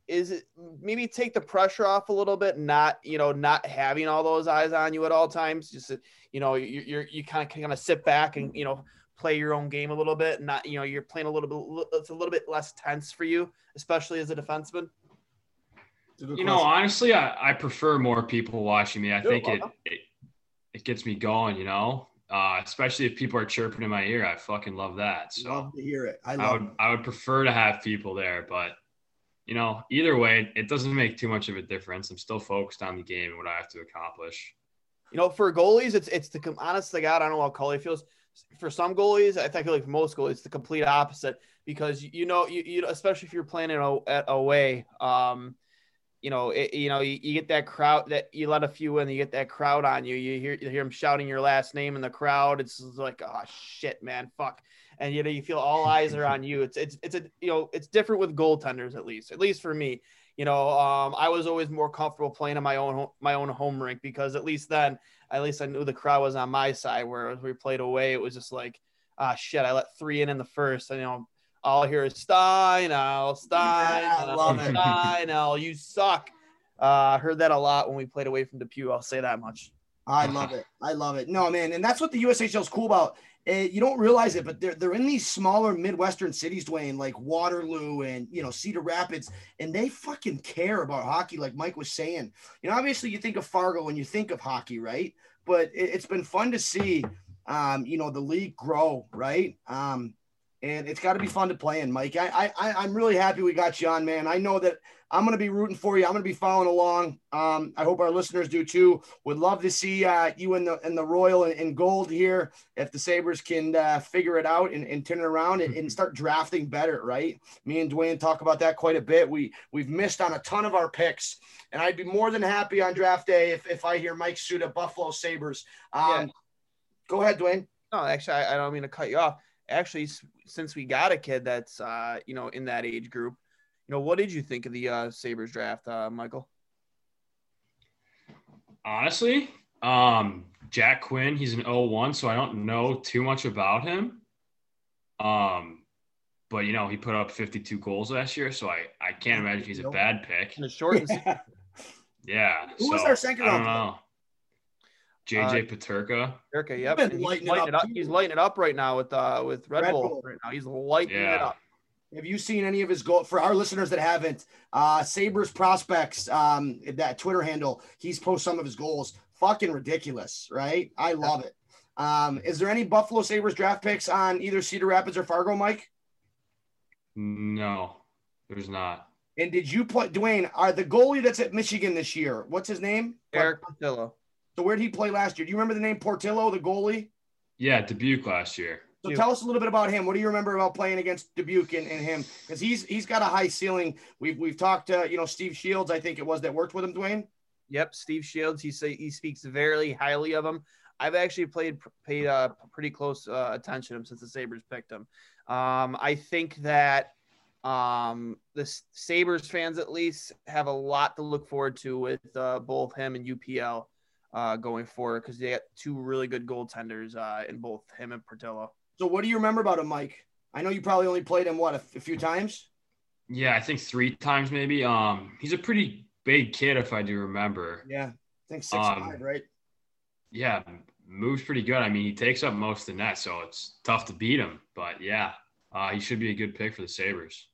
Is it maybe take the pressure off a little bit, not you know not having all those eyes on you at all times, just you know you you're, you kind of kind of sit back and you know play your own game a little bit, not you know you're playing a little bit it's a little bit less tense for you, especially as a defenseman. It's a good You know, honestly, I, I prefer more people watching me. I think it, it it gets me going, you know. Uh, especially if people are chirping in my ear, I fucking love that. So love to hear it. I I would it. I would prefer to have people there, but you know, either way, it doesn't make too much of a difference. I'm still focused on the game and what I have to accomplish. You know, for goalies, it's it's the honest to God, I don't know how Cully feels. for some goalies, I think like most goalies, it's the complete opposite because you know you, you especially if you're playing it at away. Um, you know, it, you know, you, you, get that crowd that you let a few in, you get that crowd on you. You hear you hear them shouting your last name in the crowd. It's like, oh shit, man, fuck. And you know, you feel all eyes are on you. It's it's it's a you know, it's different with goaltenders at least, at least for me. You know, um, I was always more comfortable playing in my own my own home rink because at least then, at least I knew the crowd was on my side. Whereas we played away, it was just like, ah, shit, I let three in in the first, and you know, all I hear is Steinel, Stein, yeah, love Steinel, you suck. Uh, I heard that a lot when we played away from Depew. I'll say that much. I love it. I love it. No, man, and that's what the USHL is cool about. Uh, you don't realize it, but they're they're in these smaller Midwestern cities, Dwayne, like Waterloo and you know Cedar Rapids, and they fucking care about hockey, like Mike was saying. You know, obviously you think of Fargo when you think of hockey, right? But it, has been fun to see, um, you know, the league grow, right? Um, and it's got to be fun to play in, Mike. I, I, I'm really happy we got you on, man. I know that I'm going to be rooting for you. I'm going to be following along. Um, I hope our listeners do too. Would love to see uh, you in the in the royal and, gold here. If the Sabres can uh, figure it out and, and turn it around and, and, start drafting better, right? Me and Dwayne talk about that quite a bit. We we've missed on a ton of our picks, and I'd be more than happy on draft day if, if I hear Mike Suda Buffalo Sabres. Um, yeah. Go ahead, Dwayne. No, actually, I, I don't mean to cut you off actually since we got a kid that's uh, you know in that age group, you know, what did you think of the uh, Sabres draft, uh, Michael? Honestly, um, Jack Quinn, he's an 01, so I don't know too much about him. Um, but you know, he put up 52 goals last year, so I I can't imagine he's a bad pick. In a short. yeah. Who so, was our second round? JJ uh, Peterka. Peterka, yep. He's lighting, lighting it up. He's lighting it up right now with uh with Red, Red Bull. Bull. right now. He's lighting yeah. it up. Have you seen any of his goal for our listeners that haven't? Uh Sabres prospects, um, that Twitter handle, he's post some of his goals. Fucking ridiculous, right? I love it. Um, is there any Buffalo Sabres draft picks on either Cedar Rapids or Fargo, Mike? No, there's not. And did you play Dwayne? Are the goalie that's at Michigan this year? What's his name? Eric Portillo. So where did he play last year? Do you remember the name Portillo, the goalie? Yeah, Dubuque last year. So tell us a little bit about him. What do you remember about playing against Dubuque and, and him? Because he's he's got a high ceiling. We've we've talked to you know Steve Shields, I think it was that worked with him, Dwayne. Yep, Steve Shields. He say he speaks very highly of him. I've actually played paid uh, pretty close uh, attention to him since the Sabres picked him. Um, I think that um, the Sabres fans at least have a lot to look forward to with uh, both him and UPL uh, going forward because they got two really good goaltenders uh, in both him and Portillo. So, what do you remember about him, Mike? I know you probably only played him what a, f- a few times. Yeah, I think three times maybe. Um, he's a pretty big kid if I do remember. Yeah, I think six um, five, right? Yeah, moves pretty good. I mean, he takes up most of the net, so it's tough to beat him. But yeah, uh, he should be a good pick for the Sabres.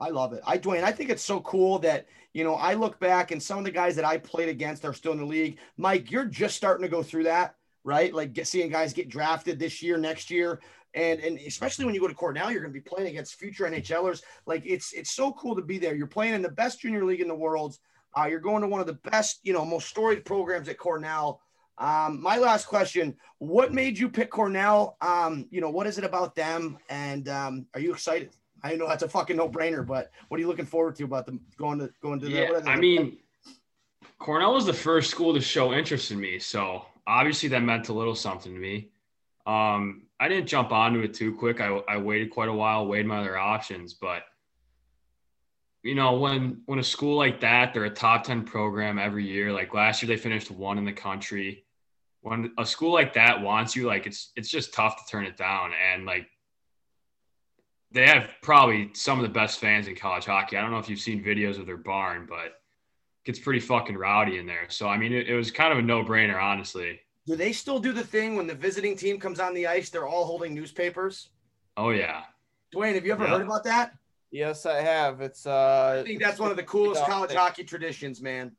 I love it. I Dwayne, I think it's so cool that you know I look back and some of the guys that I played against are still in the league. Mike, you're just starting to go through that, right? Like get, seeing guys get drafted this year, next year, and and especially when you go to Cornell, you're going to be playing against future NHLers. Like it's it's so cool to be there. You're playing in the best junior league in the world. Uh, you're going to one of the best, you know, most storied programs at Cornell. Um, my last question: What made you pick Cornell? Um, you know, what is it about them? And um, are you excited? I know that's a fucking no brainer, but what are you looking forward to about them going to going to yeah, the? I mean, Cornell was the first school to show interest in me, so obviously that meant a little something to me. Um, I didn't jump onto it too quick. I, I waited quite a while, weighed my other options, but you know, when when a school like that, they're a top ten program every year. Like last year, they finished one in the country. When a school like that wants you, like it's it's just tough to turn it down. And like they have probably some of the best fans in college hockey. I don't know if you've seen videos of their barn, but it gets pretty fucking rowdy in there. So I mean, it, it was kind of a no brainer, honestly. Do they still do the thing when the visiting team comes on the ice? They're all holding newspapers. Oh yeah. Dwayne, have you ever yep. heard about that? Yes, I have. It's uh I think that's one of the coolest college hockey traditions, man.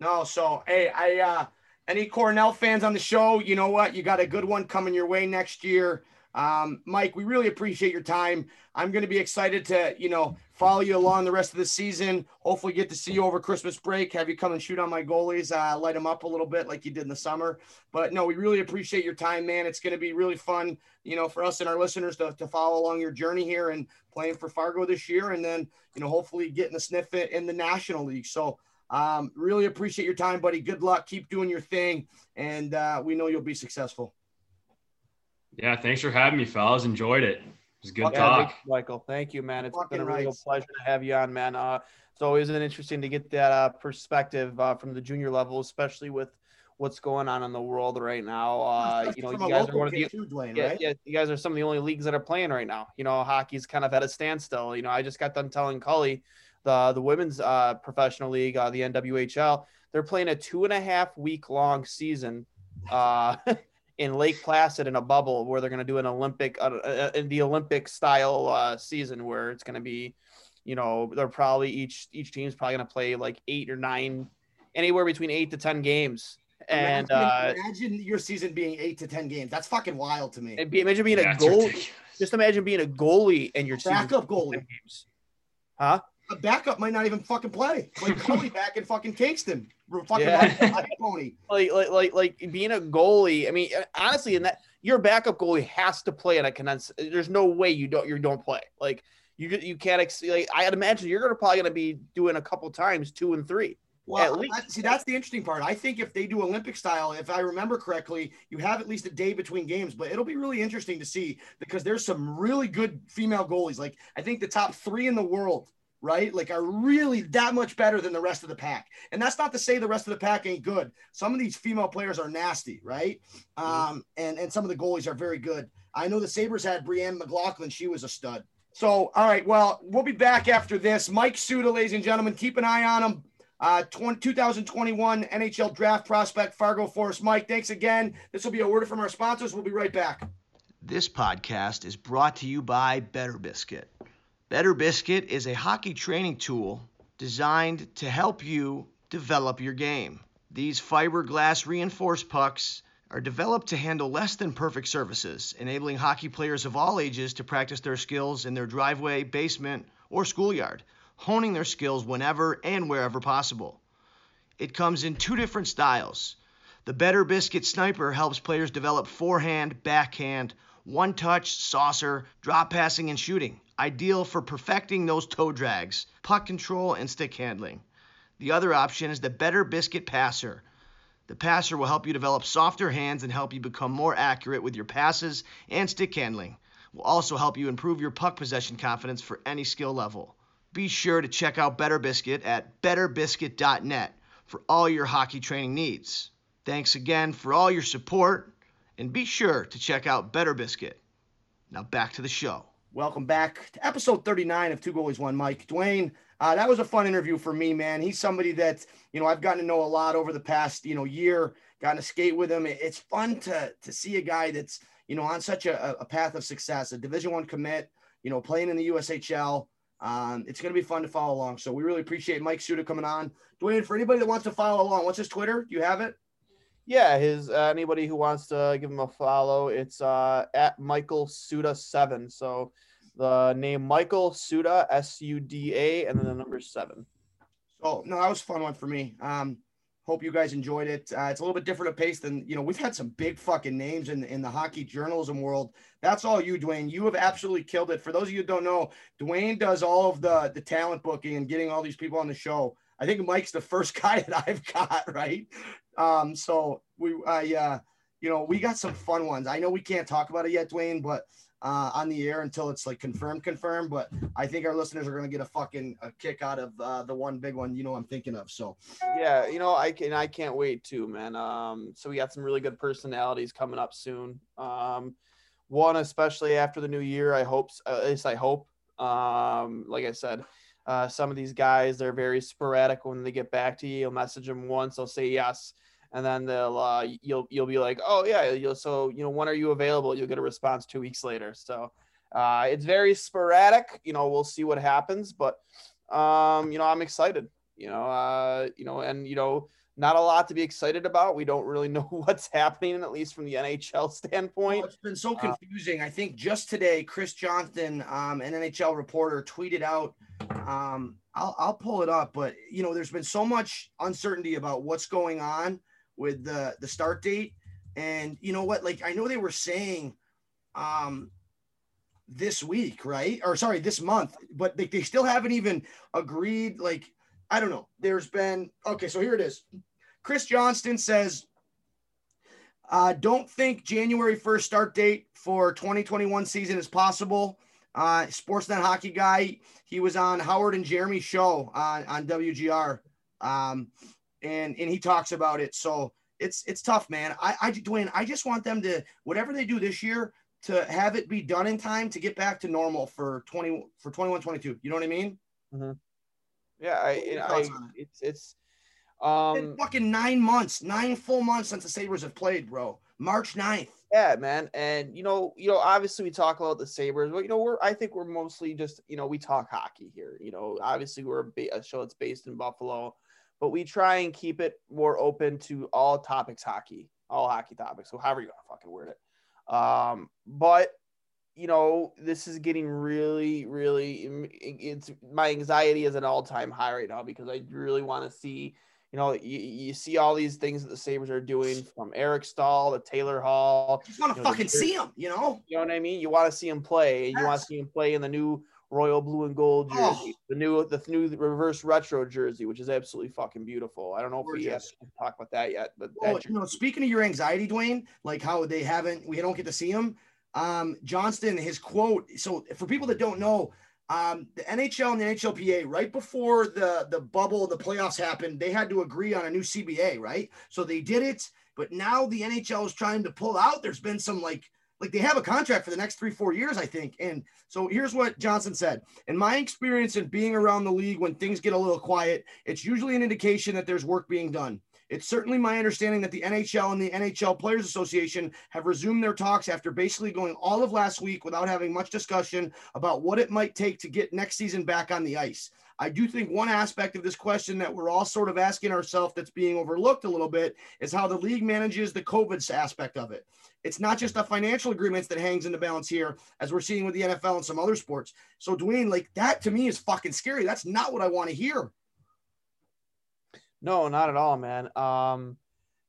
No, so hey, I uh any Cornell fans on the show, you know what? You got a good one coming your way next year. Um, Mike, we really appreciate your time. I'm going to be excited to, you know, follow you along the rest of the season. Hopefully, get to see you over Christmas break. Have you come and shoot on my goalies, uh, light them up a little bit like you did in the summer. But no, we really appreciate your time, man. It's going to be really fun, you know, for us and our listeners to, to follow along your journey here and playing for Fargo this year, and then, you know, hopefully getting a sniff it in the National League. So. Um, really appreciate your time, buddy. Good luck. Keep doing your thing, and uh, we know you'll be successful. Yeah, thanks for having me, fellas. Enjoyed it. It was good yeah, talk. Michael. Thank you, man. It's Fucking been a real rights. pleasure to have you on, man. Uh, it's always an interesting to get that uh, perspective uh, from the junior level, especially with what's going on in the world right now. Uh, you know, you guys are one of the too, Dwayne, yeah, right? yeah, you guys are some of the only leagues that are playing right now. You know, hockey's kind of at a standstill. You know, I just got done telling Cully, the the women's uh, professional league, uh, the NWHL, they're playing a two and a half week long season uh, in Lake Placid in a bubble where they're going to do an Olympic, uh, uh, in the Olympic style uh, season where it's going to be, you know, they're probably each each team's probably going to play like eight or nine, anywhere between eight to ten games. And uh, imagine, imagine your season being eight to ten games. That's fucking wild to me. and be, imagine being Yeah, a it's goal. ridiculous. Just imagine being a goalie and your season Backup goalie. games. Huh? A backup might not even fucking play. Like Cody back in fucking Kingston. Fucking Yeah. like a pony. Like, like, like, like being a goalie. I mean, honestly, in that your backup goalie has to play in a condensed. There's no way you don't you don't play. Like you you can't. Ex- like I'd imagine you're gonna probably gonna be doing a couple times two and three. Well, At least. that- see, that's the interesting part. I think if they do Olympic style, if I remember correctly, you have at least a day between games, but it'll be really interesting to see because there's some really good female goalies. Like I think the top three in the world, right? Like are really that much better than the rest of the pack. And that's not to say the rest of the pack ain't good. Some of these female players are nasty, right? Um, and, and some of the goalies are very good. I know the Sabres had Brianne McLaughlin. She was a stud. So, all right. Well, we'll be back after this. Mike Suda, ladies and gentlemen, keep an eye on him. Uh, 20, 2021 NHL draft prospect, Fargo Force. Mike, thanks again. This will be a word from our sponsors. We'll be right back. This podcast is brought to you by Better Biscuit. Better Biscuit is a hockey training tool designed to help you develop your game. These fiberglass reinforced pucks are developed to handle less than perfect surfaces, enabling hockey players of all ages to practice their skills in their driveway, basement, or schoolyard, honing their skills whenever and wherever possible. It comes in two different styles. The Better Biscuit Sniper helps players develop forehand, backhand, one touch, saucer, drop passing, and shooting, ideal for perfecting those toe drags, puck control, and stick handling. The other option is the Better Biscuit Passer. The passer will help you develop softer hands and help you become more accurate with your passes and stick handling. Will also help you improve your puck possession confidence for any skill level. Be sure to check out Better Biscuit at betterbiscuit.net for all your hockey training needs. Thanks again for all your support, and be sure to check out Better Biscuit. Now back to the show. Welcome back to episode 39 of Two Goalies One Mic. Dwayne, uh, that was a fun interview for me, man. He's somebody that, you know, I've gotten to know a lot over the past, you know, year, gotten to skate with him. It's fun to to see a guy that's, you know, on such a, a path of success, a division one commit, you know, playing in the USHL. Um, it's going to be fun to follow along. So we really appreciate Mike Suda coming on. Dwayne, for anybody that wants to follow along, what's his Twitter? Do you have it? Yeah, his uh, anybody who wants to give him a follow, it's uh, at Michael Suda seven. So the name Michael Suda S U D A and then the number seven. So no, that was a fun one for me. Um, hope you guys enjoyed it. Uh, it's a little bit different of pace than you know. We've had some big fucking names in in the hockey journalism world. That's all you, Dwayne. You have absolutely killed it. For those of you who don't know, Dwayne does all of the the talent booking and getting all these people on the show. I think Mike's the first guy that I've got right. Um, so we, I, uh, you know, we got some fun ones. I know we can't talk about it yet, Dwayne, but uh, on the air until it's like confirmed, confirmed. But I think our listeners are to get a fucking a kick out of uh, the one big one. You know, I'm thinking of. So Yeah, you know, I can I can't wait too, man. Um, so we got some really good personalities coming up soon. Um, one especially after the new year. I hope, at least I hope. Um, like I said, uh, some of these guys they're very sporadic when they get back to you. You'll message them once, they'll say yes, and then they'll uh, you'll you'll be like, oh yeah, you'll so you know when are you available? You'll get a response two weeks later. So uh, it's very sporadic. You know, we'll see what happens, but um, you know, I'm excited. You know, uh, you know, and you know, not a lot to be excited about. We don't really know what's happening, at least from the NHL standpoint. Well, it's been so confusing. I think just today, Chris Johnston, um, an NHL reporter, tweeted out. Um, I'll I'll pull it up, but you know, there's been so much uncertainty about what's going on with the the start date, and you know what? Like I know they were saying, um, this week, right? Or sorry, this month, but they, they still haven't even agreed. Like I don't know. There's been okay. So here it is. Chris Johnston says uh, don't think January 1st start date for 2021 season is possible. Uh, Sportsnet hockey guy. He was on Howard and Jeremy show on, on WGR. Um, and, and he talks about it. So it's, it's tough, man. I, I, Dwayne, I just want them to, whatever they do this year, to have it be done in time to get back to normal for 20, for 21, 22. You know what I mean? Mm-hmm. Yeah. I, I, it's, it's, um, fucking nine months, nine full months since the Sabres have played, bro. March 9th. Yeah, man. And you know, you know, obviously we talk about the Sabres, but you know, we're I think we're mostly just, you know, we talk hockey here. You know, obviously we're a, a show that's based in Buffalo, but we try and keep it more open to all topics hockey, all hockey topics. So however you want to fucking word it. Um, but you know, this is getting really, really. It's my anxiety is an all-time high right now because I really want to see you know, you, you see all these things that the Sabres are doing from Eric Staal to Taylor Hall. You want to fucking see him, you know? You know what I mean? You want to see him play. Yes. You want to see him play in the new royal blue and gold oh. jersey, oh. the new the new reverse retro jersey, which is absolutely fucking beautiful. I don't know if Gorgeous. we have to talk about that yet, but oh, you know, speaking of your anxiety, Dwayne, like how they haven't, we don't get to see him. Um, Johnston, his quote. So for people that don't know, um, the NHL and the NHLPA, right before the the bubble, the playoffs happened, they had to agree on a new CBA, right? So they did it, but now the NHL is trying to pull out. There's been some like like they have a contract for the next three four years, I think. And so here's what Johnston said: In my experience in being around the league, when things get a little quiet, it's usually an indication that there's work being done. It's certainly my understanding that the NHL and the NHL Players Association have resumed their talks after basically going all of last week without having much discussion about what it might take to get next season back on the ice. I do think one aspect of this question that we're all sort of asking ourselves that's being overlooked a little bit is how the league manages the COVID aspect of it. It's not just the financial agreements that hangs in the balance here, as we're seeing with the NFL and some other sports. So, Dwayne, like that to me is fucking scary. That's not what I want to hear. No, not at all, man. Um,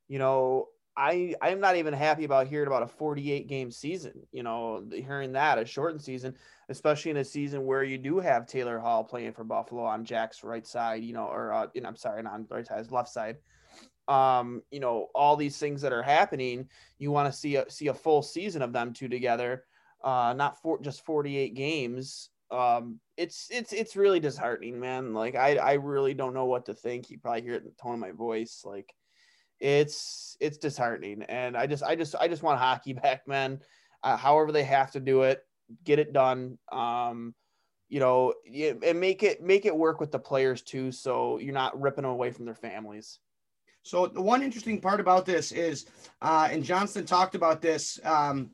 you know, I I'm not even happy about hearing about a 48 game season. You know, hearing that a shortened season, especially in a season where you do have Taylor Hall playing for Buffalo on Jack's right side. You know, or uh, I'm sorry, not on right side, left side. Um, you know, all these things that are happening, you want to see a see a full season of them two together, uh, not for just 48 games um it's it's it's really disheartening man. Like i i really don't know what to think. You probably hear it in the tone of my voice. Like it's it's disheartening. And i just i just i just want hockey back man. Uh, however they have to do it get it done. Um you know and make it make it work with the players too so you're not ripping them away from their families. So the one interesting part about this is uh and johnston talked about this um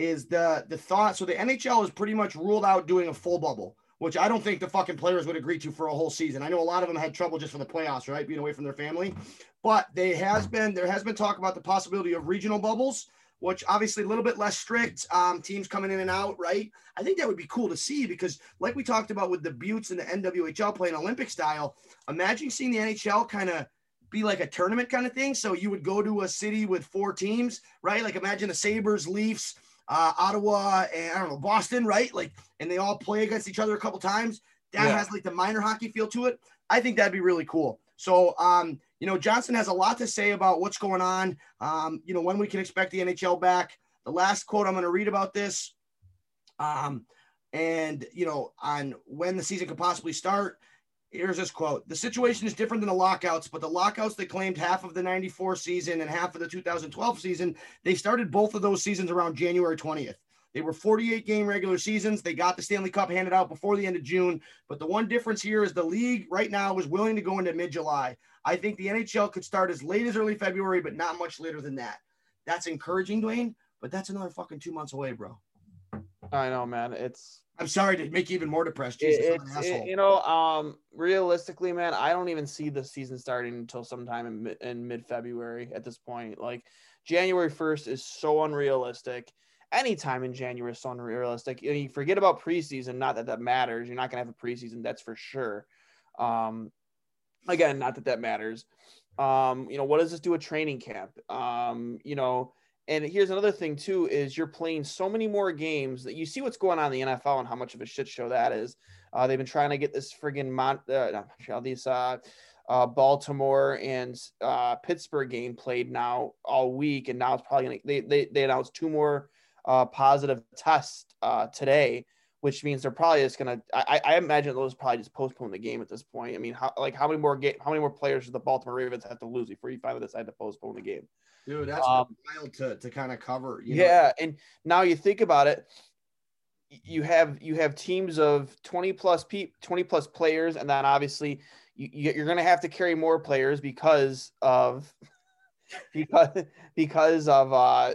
is the the thought. So the NHL is pretty much ruled out doing a full bubble, which I don't think the fucking players would agree to for a whole season. I know a lot of them had trouble just for the playoffs, right, being away from their family. But they has been there has been talk about the possibility of regional bubbles, which obviously a little bit less strict. Um, teams coming in and out, right? I think that would be cool to see because, like we talked about with the Beauts and the NWHL playing Olympic style, imagine seeing the NHL kind of be like a tournament kind of thing. So you would go to a city with four teams, right? Like imagine the Sabres, Leafs, uh, Ottawa and I don't know Boston, right? Like, and they all play against each other a couple times. That yeah. has like the minor hockey feel to it. I think that'd be really cool. So, um, you know, Johnston has a lot to say about what's going on. Um, you know, when we can expect the NHL back. The last quote I'm going to read about this, um, and you know, on when the season could possibly start. Here's this quote The situation is different than the lockouts, but the lockouts that claimed half of the 94 season and half of the 2012 season, they started both of those seasons around January 20th. They were 48 game regular seasons. They got the Stanley Cup handed out before the end of June. But the one difference here is the league right now is willing to go into mid July. I think the NHL could start as late as early February, but not much later than that. That's encouraging, Dwayne, but that's another fucking two months away, bro. I know, man. It's I'm sorry to make you even more depressed. Jesus, it- I'm an it's it- you know, um, realistically, man, I don't even see the season starting until sometime in mid, in mid February. At this point, like January first is so unrealistic. Anytime in January is so unrealistic. You, know, you forget about preseason. Not that that matters. You're not gonna have a preseason. That's for sure. Um, again, not that that matters. Um, you know, what does this do a training camp? Um, you know, and here's another thing too: is you're playing so many more games that you see what's going on in the NFL and how much of a shit show that is. Uh, they've been trying to get this friggin' Mon- uh, these uh, uh, Baltimore and uh, Pittsburgh game played now all week, and now it's probably gonna. They they, they announced two more uh, positive tests uh, today, which means they're probably just gonna. I, I imagine those probably just postpone the game at this point. I mean, how like how many more game? How many more players does the Baltimore Ravens have to lose before you finally decide to postpone the game? Dude, that's Um, wild to, to kind of cover. You know? yeah, and now you think about it, you have you have teams of 20 plus pe- 20 plus players and then obviously you, you- you're going to have to carry more players because of because because of uh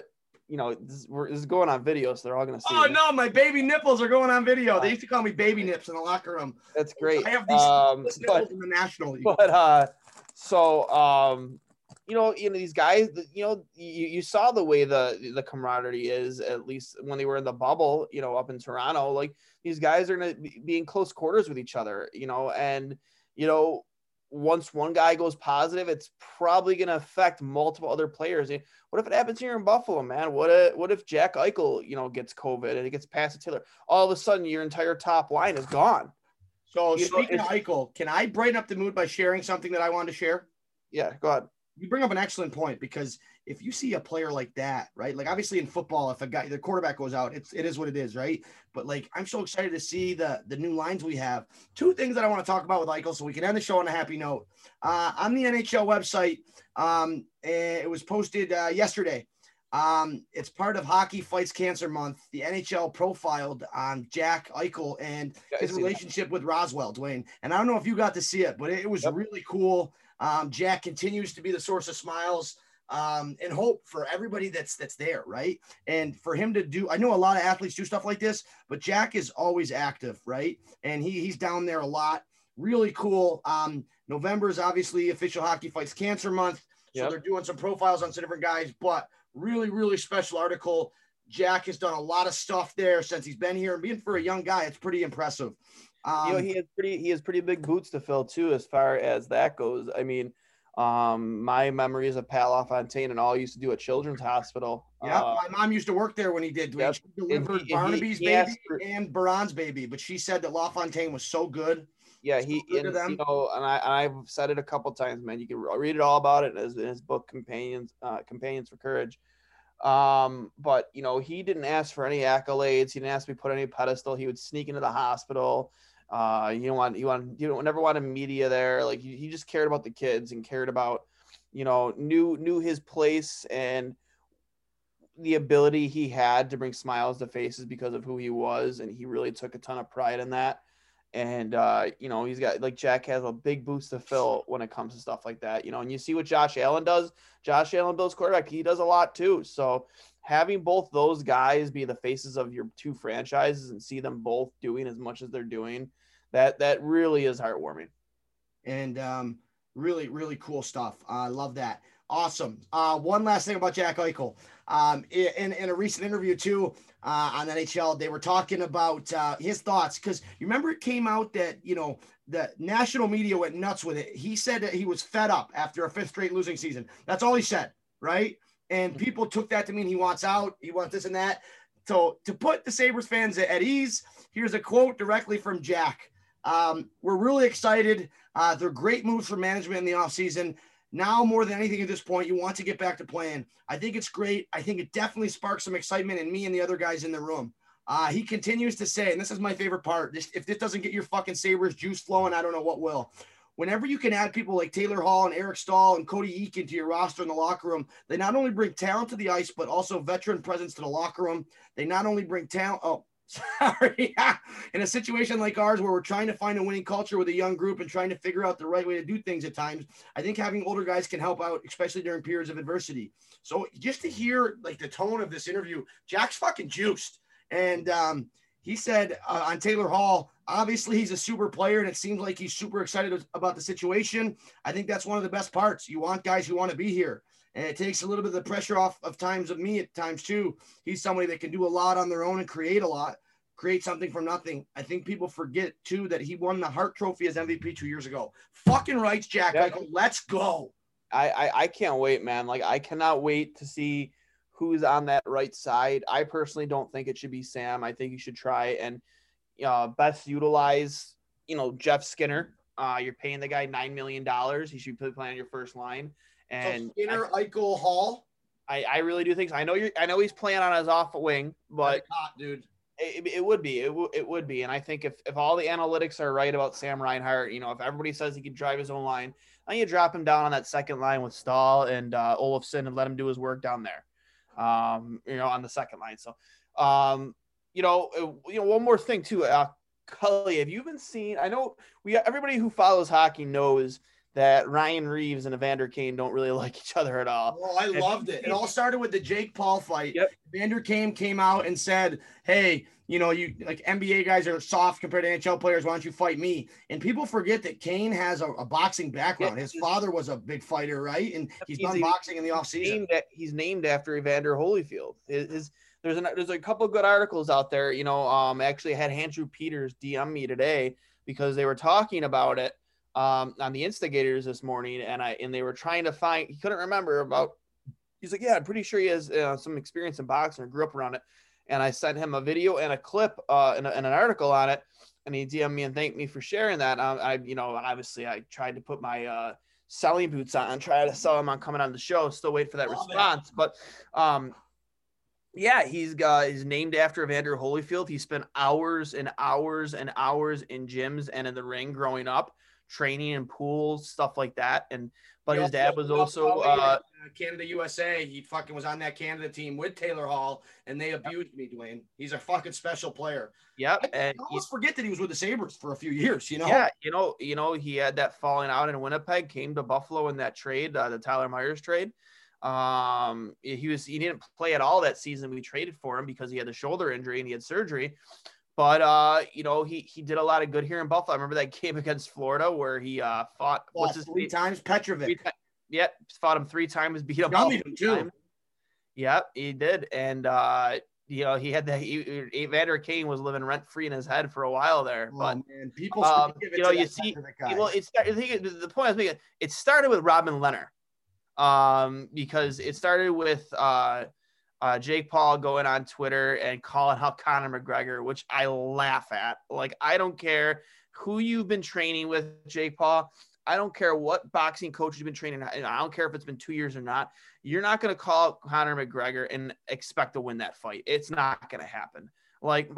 you know this, we're, this is going on video so they're all going to see Oh it. no, my baby nipples are going on video. They used to call me baby nips in the locker room. that's great I have these um, nipples but in the National League. but uh so um you know you know these guys you know you, you saw the way the the camaraderie is at least when they were in the bubble you know up in toronto like these guys are going to be in close quarters with each other you know and you know once one guy goes positive it's probably going to affect multiple other players. What if it happens here in buffalo man? What if what if jack eichel you know gets covid and it gets past to taylor all of a sudden your entire top line is gone. So You know, speaking of Eichel, can I brighten up the mood by sharing something that I wanted to share? yeah go ahead You bring up an excellent point because if you see a player like that, right? Like obviously in football, if a guy the quarterback goes out, it's it is what it is, right? But like I'm so excited to see the the new lines we have. Two things that I want to talk about with Eichel, so we can end the show on a happy note. Uh, on the NHL website, um, eh, it was posted uh, yesterday. Um, it's part of Hockey Fights Cancer Month. The NHL profiled on Jack Eichel and his see that. relationship with Roswell, Dwayne. And I don't know if you got to see it, but it, it was Yep. really cool. Um, Jack continues to be the source of smiles um, and hope for everybody that's that's there, right? And for him to do, I know a lot of athletes do stuff like this, but Jack is always active, right? And he he's down there a lot. Really cool. Um, November is obviously official Hockey Fights Cancer Month, so Yep. they're doing some profiles on some different guys, but really really special article. Jack has done a lot of stuff there since he's been here, and being for a young guy, it's pretty impressive. Um, you know, he has pretty he has pretty big boots to fill too, as far as that goes. I mean, um, my memories of Pat LaFontaine and all he used to do at Children's Hospital. Yeah, Uh, my mom used to work there when he did. Yep. She delivered he- he- Barnaby's he baby for- and Baron's baby, but she said that LaFontaine was so good. yeah, so he good and, you know, and I and I've said it a couple times, man. You can read it all about it in his, in his book, Companions uh, Companions for Courage. Um, but you know, he didn't ask for any accolades. He didn't ask to be put on any pedestal. He would sneak into the hospital. Uh, you don't want you want you don't never wanted media there. Like he, just cared about the kids and cared about, you know, knew knew his place and the ability he had to bring smiles to faces because of who he was, and he really took a ton of pride in that. And uh, you know, he's got like Jack has a big boost to fill when it comes to stuff like that. You know, and you see what Josh Allen does. Josh Allen builds quarterback. He does a lot too. So having both those guys be the faces of your two franchises and see them both doing as much as they're doing, that that really is heartwarming. and um, really, really cool stuff. I love that. Awesome. Uh, one last thing about Jack Eichel. Um, in, in a recent interview too uh, on NHL, they were talking about uh, his thoughts because you remember it came out that you know the national media went nuts with it. He said that he was fed up after a fifth straight losing season. That's all he said, right? And people took that to mean he wants out, he wants this and that. So to put the Sabres fans at ease, here's a quote directly from Jack. Um, we're really excited. Uh, they're great moves for management in the offseason. Now, more than anything at this point, you want to get back to playing. I think it's great. I think it definitely sparks some excitement in me and the other guys in the room. Uh, he continues to say, and this is my favorite part this, if this doesn't get your fucking Sabres juice flowing, I don't know what will. Whenever you can add people like Taylor Hall and Eric Staal and Cody Eakin to your roster in the locker room, they not only bring talent to the ice, but also veteran presence to the locker room. They not only bring talent. Oh, sorry. in a situation like ours where we're trying to find a winning culture with a young group and trying to figure out the right way to do things at times, I think having older guys can help out, especially during periods of adversity. So just to hear like the tone of this interview, Jack's fucking juiced. and um, he said uh, on Taylor Hall. Obviously, he's a super player, and it seems like he's super excited about the situation. I think that's one of the best parts. You want guys who want to be here, and it takes a little bit of the pressure off of times of me at times too. He's somebody that can do a lot on their own and create a lot, create something from nothing. I think people forget too that he won the Hart Trophy as MVP two years ago. Fucking rights, Jack. Eichel. Let's go. I, I I can't wait, man. Like I cannot wait to see who's on that right side. I personally don't think it should be Sam. I think he should try and uh, best utilize, you know, Jeff Skinner. Uh, you're paying the guy nine million dollars. He should be playing on your first line. And so Skinner, Eichel, Hall. I, I really do think so. I know you're. I know he's playing on his off wing, but hot, dude. it, it would be. It, w- it would be. And I think if, if all the analytics are right about Sam Reinhart, you know, if everybody says he can drive his own line, then you drop him down on that second line with Staal and uh, Olofsson and let him do his work down there, um, you know, on the second line. So, um, you know, uh, you know, one more thing too, uh, Cully, have you been seeing? I know we everybody who follows hockey knows that Ryan Reaves and Evander Kane don't really like each other at all. Oh, I And- loved it. It all started with the Jake Paul fight. Yep. Evander Kane came out and said, Hey, you know, you like NBA guys are soft compared to NHL players. Why don't you fight me? And people forget that Kane has a, a boxing background. Yeah, His father was a big fighter, right? And he's He's done a- boxing in the offseason. named a- he's named after Evander Holyfield. His, his there's an, there's a couple good articles out there. You know, um, actually I had Andrew Peters DM me today because they were talking about it um, on the instigators this morning, and I and they were trying to find. He couldn't remember about. He's like, yeah, I'm pretty sure he has uh, some experience in boxing or grew up around it. And I sent him a video and a clip uh, and, a, and an article on it, and he DM'd me and thanked me for sharing that. Um, I, you know, obviously I tried to put my uh, selling boots on and try to sell him on coming on the show. Still wait for that Love it. response, but um, yeah, he's got he's named after Evander Holyfield. He spent hours and hours and hours in gyms and in the ring growing up, training in pools, stuff like that. And but He his dad was also uh, Canada USA. He fucking was on that Canada team with Taylor Hall, and they abused me, Dwayne. He's a fucking special player. yep, I, and I almost forget that he was with the Sabres for a few years, you know? Yeah, you know, you know, he had that falling out in Winnipeg, came to Buffalo in that trade, uh, the Tyler Myers trade. Um, he was he didn't play at all that season. We traded for him because he had the shoulder injury and he had surgery. But uh, you know, he he did a lot of good here in Buffalo. I remember that game against Florida where he uh fought Well, what's his three name? times Petrovic. Three Yep, fought him three times, beat him too. Yep, he did, and uh, you know, he had that. He, Evander Kane was living rent free in his head for a while there, Oh, but man, people um, you know, you see, well, it's think the point I was making. It started with Robin Lehner, um, because it started with uh, uh, Jake Paul going on Twitter and calling out Conor McGregor, which I laugh at. Like, I don't care who you've been training with, Jake Paul. I don't care what boxing coach you've been training. I don't care if it's been two years or not. You're not going to call Conor McGregor and expect to win that fight. It's not going to happen. Like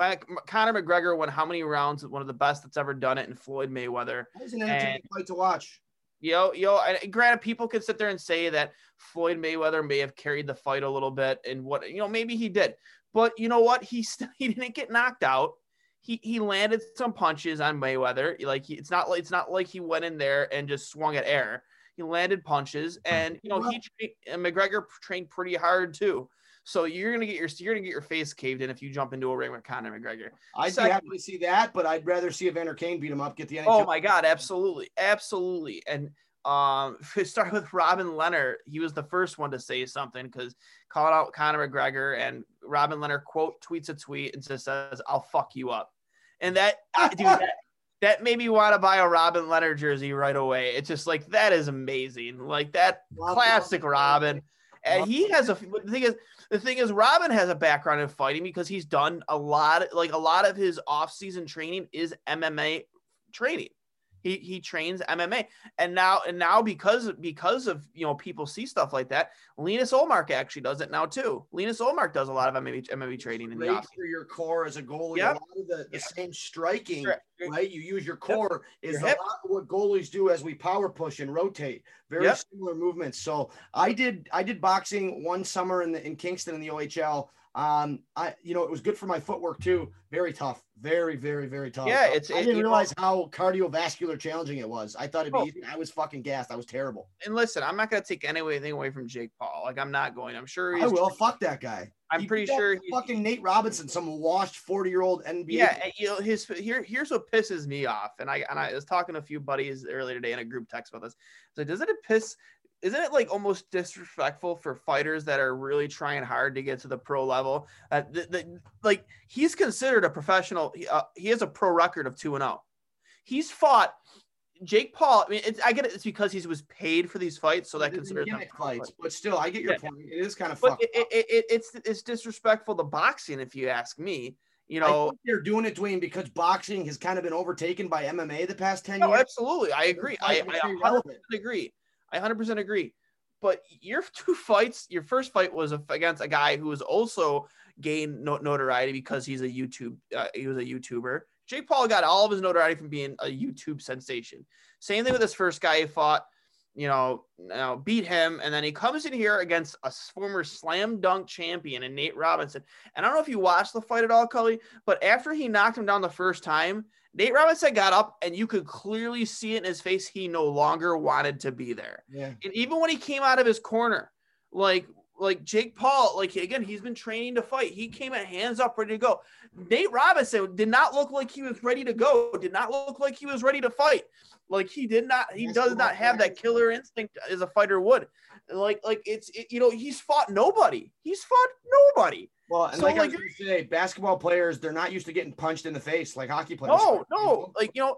Conor McGregor won how many rounds? One of the best that's ever done it in Floyd Mayweather. That was an entertaining and- fight to watch. Yo, yo, and granted, people could sit there and say that Floyd Mayweather may have carried the fight a little bit, and what you know, maybe he did, but you know what? He still he didn't get knocked out. He he landed some punches on Mayweather. Like he, it's not like it's not like he went in there and just swung at air. He landed punches, hmm. and you know he and McGregor trained pretty hard too. So you're gonna get your you're gonna get your face caved in if you jump into a ring with Conor McGregor. I'd Second- be happy to see that, but I'd rather see Evander Kane beat him up, get the NHL. Oh my god, absolutely, absolutely. And um, to start with Robin Lehner, he was the first one to say something because called out Conor McGregor, and Robin Lehner quote tweets a tweet and just says, "I'll fuck you up," and that dude, that, that made me want to buy a Robin Lehner jersey right away. It's just like that is amazing, like that Love- classic Robin. And he has a the thing is the thing is Robin has a background in fighting because he's done a lot like a lot of his off-season training is MMA training. He he trains MMA. And now and now because because of you know people see stuff like that, Linus Ullmark actually does it now too. Linus Ullmark does a lot of MMA MMA training in the off for your core as a goalie. Yep. A lot of the, the Yeah. same striking, Sure. right? You use your core is Your a hip. lot of what goalies do as we power push and rotate. Very Yep. similar movements. So I did I did boxing one summer in the in Kingston in the OHL. Um, I you know it was good for my footwork too. Very tough, very very very tough. Yeah, it's- I it- didn't you know- realize how cardiovascular challenging it was. I thought it'd be Oh. easy. I was fucking gassed. I was terrible. And listen, I'm not gonna take anything away from Jake Paul. Like I'm not going. I'm sure he's. I will. Fuck that guy. I'm He pretty sure he's. fucking Nate Robinson, some washed forty year old NBA. Yeah, you know his here. Here's what pisses me off, and I and I was talking to a few buddies earlier today in a group text about this. So doesn't it piss? Isn't it like almost disrespectful for fighters that are really trying hard to get to the pro level? Uh, the, the, like he's considered a professional. He, uh, he has a pro record of two and zero. He's fought Jake Paul. I mean, it's, I get it. It's because he was paid for these fights, so that considers them fights, but still, I get your Yeah. point. It is kind of But it, it, it, it's it's disrespectful to boxing, if you ask me. You I know, think they're doing it, Dwayne, because boxing has kind of been overtaken by MMA the past ten No, years. absolutely. I agree. I, I very 100% relevant. agree. I 100% agree. But your two fights, your first fight was against a guy who was also gained notoriety because he's a YouTube, uh, he was a YouTuber. Jake Paul got all of his notoriety from being a YouTube sensation. Same thing with this first guy he fought, you know, now beat him, and then he comes in here against a former slam dunk champion and Nate Robinson. And I don't know if you watched the fight at all, Cully, but after he knocked him down the first time, Nate Robinson got up and you could clearly see it in his face. He no longer wanted to be there. Yeah. And even when he came out of his corner, like like Jake Paul, like again, he's been training to fight. He came at hands up, ready to go. Nate Robinson did not look like he was ready to go. Did not look like he was ready to fight. Like he did not. He does not have that killer instinct as a fighter would. Like like it's it, you know he's fought nobody. He's fought nobody. Well, and So, like, I was basketball players, they're not used to getting punched in the face like hockey players. No, no, like you know,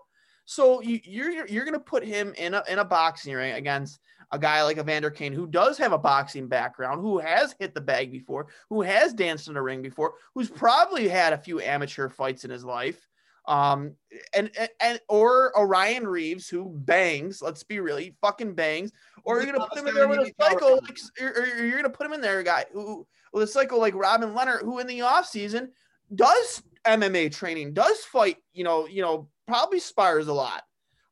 so you, you're you're- you're gonna put him in a in a boxing ring against a guy like Evander Kane who does have a boxing background, who has hit the bag before, who has danced in a ring before, who's probably had a few amateur fights in his life. Um, and, and, and or Orion Reaves who bangs, let's be really fucking bangs, or you're gonna put him in there with a NBA like, or, you're gonna put him in there, a guy who with a cycle like Robin Lehner, who in the off season does MMA training, does fight, you know, you know, probably spars a lot.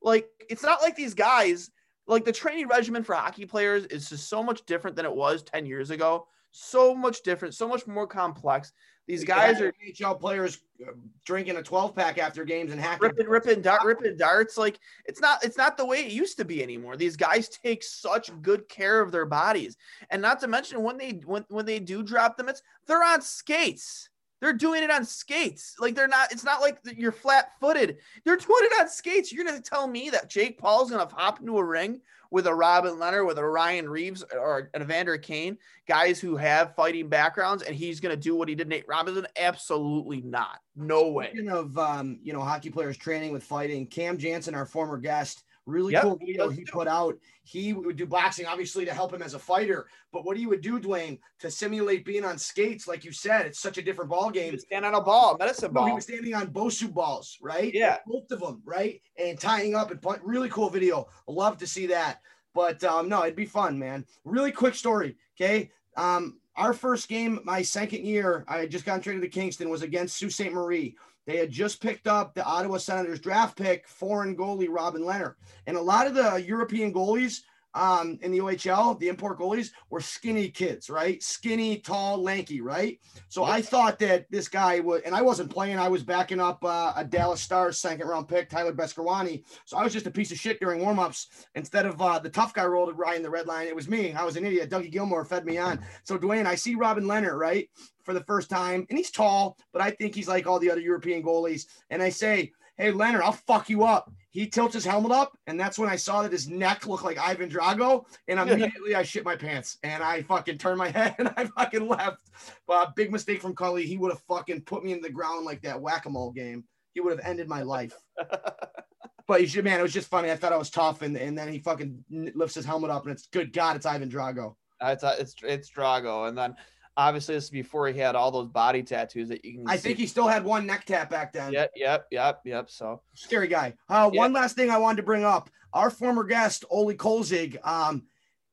Like it's not like these guys, like the training regimen for hockey players is just so much different than it was 10 years ago. So much different, so much more complex. These guys are NHL players uh, drinking a 12 pack after games and hacking. ripping, ripping, dart, ripping darts. Like it's not, it's not the way it used to be anymore. These guys take such good care of their bodies, and not to mention when they when when they do drop the mitts, they're on skates. They're doing it on skates. Like they're not. It's not like you're flat footed. They're doing it on skates. You're gonna tell me that Jake Paul's gonna hop into a ring with a Robin Lehner, with a Ryan Reaves, or an Evander Kane, guys who have fighting backgrounds, and he's gonna do what he did Nate Robinson? Absolutely not. No way. Speaking of um, you know, hockey players training with fighting, Cam Janssen, our former guest, really Yep, cool video he put out. He would do boxing, obviously, to help him as a fighter. But what he would do, Dwayne, to simulate being on skates, like you said, it's such a different ball game. stand on a ball, medicine No, he was standing on Bosu balls, right? Yeah. both of them, right, and tying up and punt. Really cool video. Love to see that. But um, no, it'd be fun, man. Really quick story. Okay. Um, our first game, my second year, I had just gotten traded to Kingston, was against Sault Ste. Marie. They had just picked up the Ottawa Senators draft pick, foreign goalie Robin Lehner. And a lot of the European goalies um, in the OHL, the import goalies, were skinny kids, right? Skinny, tall, lanky, right? So I thought that this guy would, and I wasn't playing. I was backing up uh, a Dallas Stars second round pick, Tyler Beskorowany. So I was just a piece of shit during warmups. Instead of uh, the tough guy rolled Ryan the red line, it was me. I was an idiot. Dougie Gilmour fed me on. So Dwayne, I see Robin Lehner, right, for the first time, and he's tall, but I think he's like all the other European goalies. And I say, hey, Lehner, I'll fuck you up. He tilts his helmet up, and that's when I saw that his neck looked like Ivan Drago. And immediately I shit my pants and I fucking turned my head and I fucking left. Uh, big mistake from Cully. He would have fucking put me in the ground like that whack a mole game. He would have ended my life. but you should, man, it was just funny. I thought I was tough, and, and then he fucking lifts his helmet up, and it's good God, it's Ivan Drago. It's it's it's Drago, and then obviously this is before he had all those body tattoos that you can. I see. think he still had one neck tap back then. Yep, yep, yep, yep. So Scary guy. Uh, Yeah. One last thing I wanted to bring up. Our former guest, Oli Kolzig, um,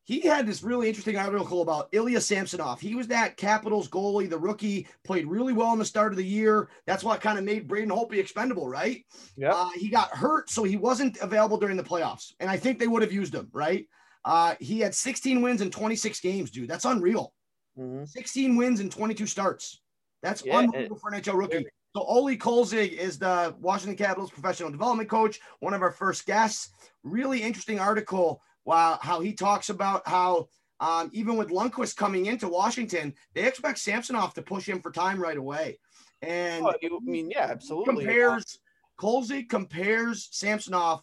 he had this really interesting article about Ilya Samsonov. He was that Capitals goalie, the rookie, played really well in the start of the year. That's what kind of made Braden Holtby expendable, right? Yep. Uh, he got hurt, so he wasn't available during the playoffs. And I think they would have used him, right? Uh, he had 16 wins in 26 games, dude. That's unreal. Mhm. 16 wins in 22 starts. That's Yeah, unbelievable for an NHL rookie. So Oli Kolzig is the Washington Capitals professional development coach, one of our first guests. Really interesting article. Wow, how he talks about how um, even with Lundqvist coming into Washington, they expect Samsonov to push him for time right away. And Oh, you- I mean, yeah, absolutely. compares Kolzig compares Samsonov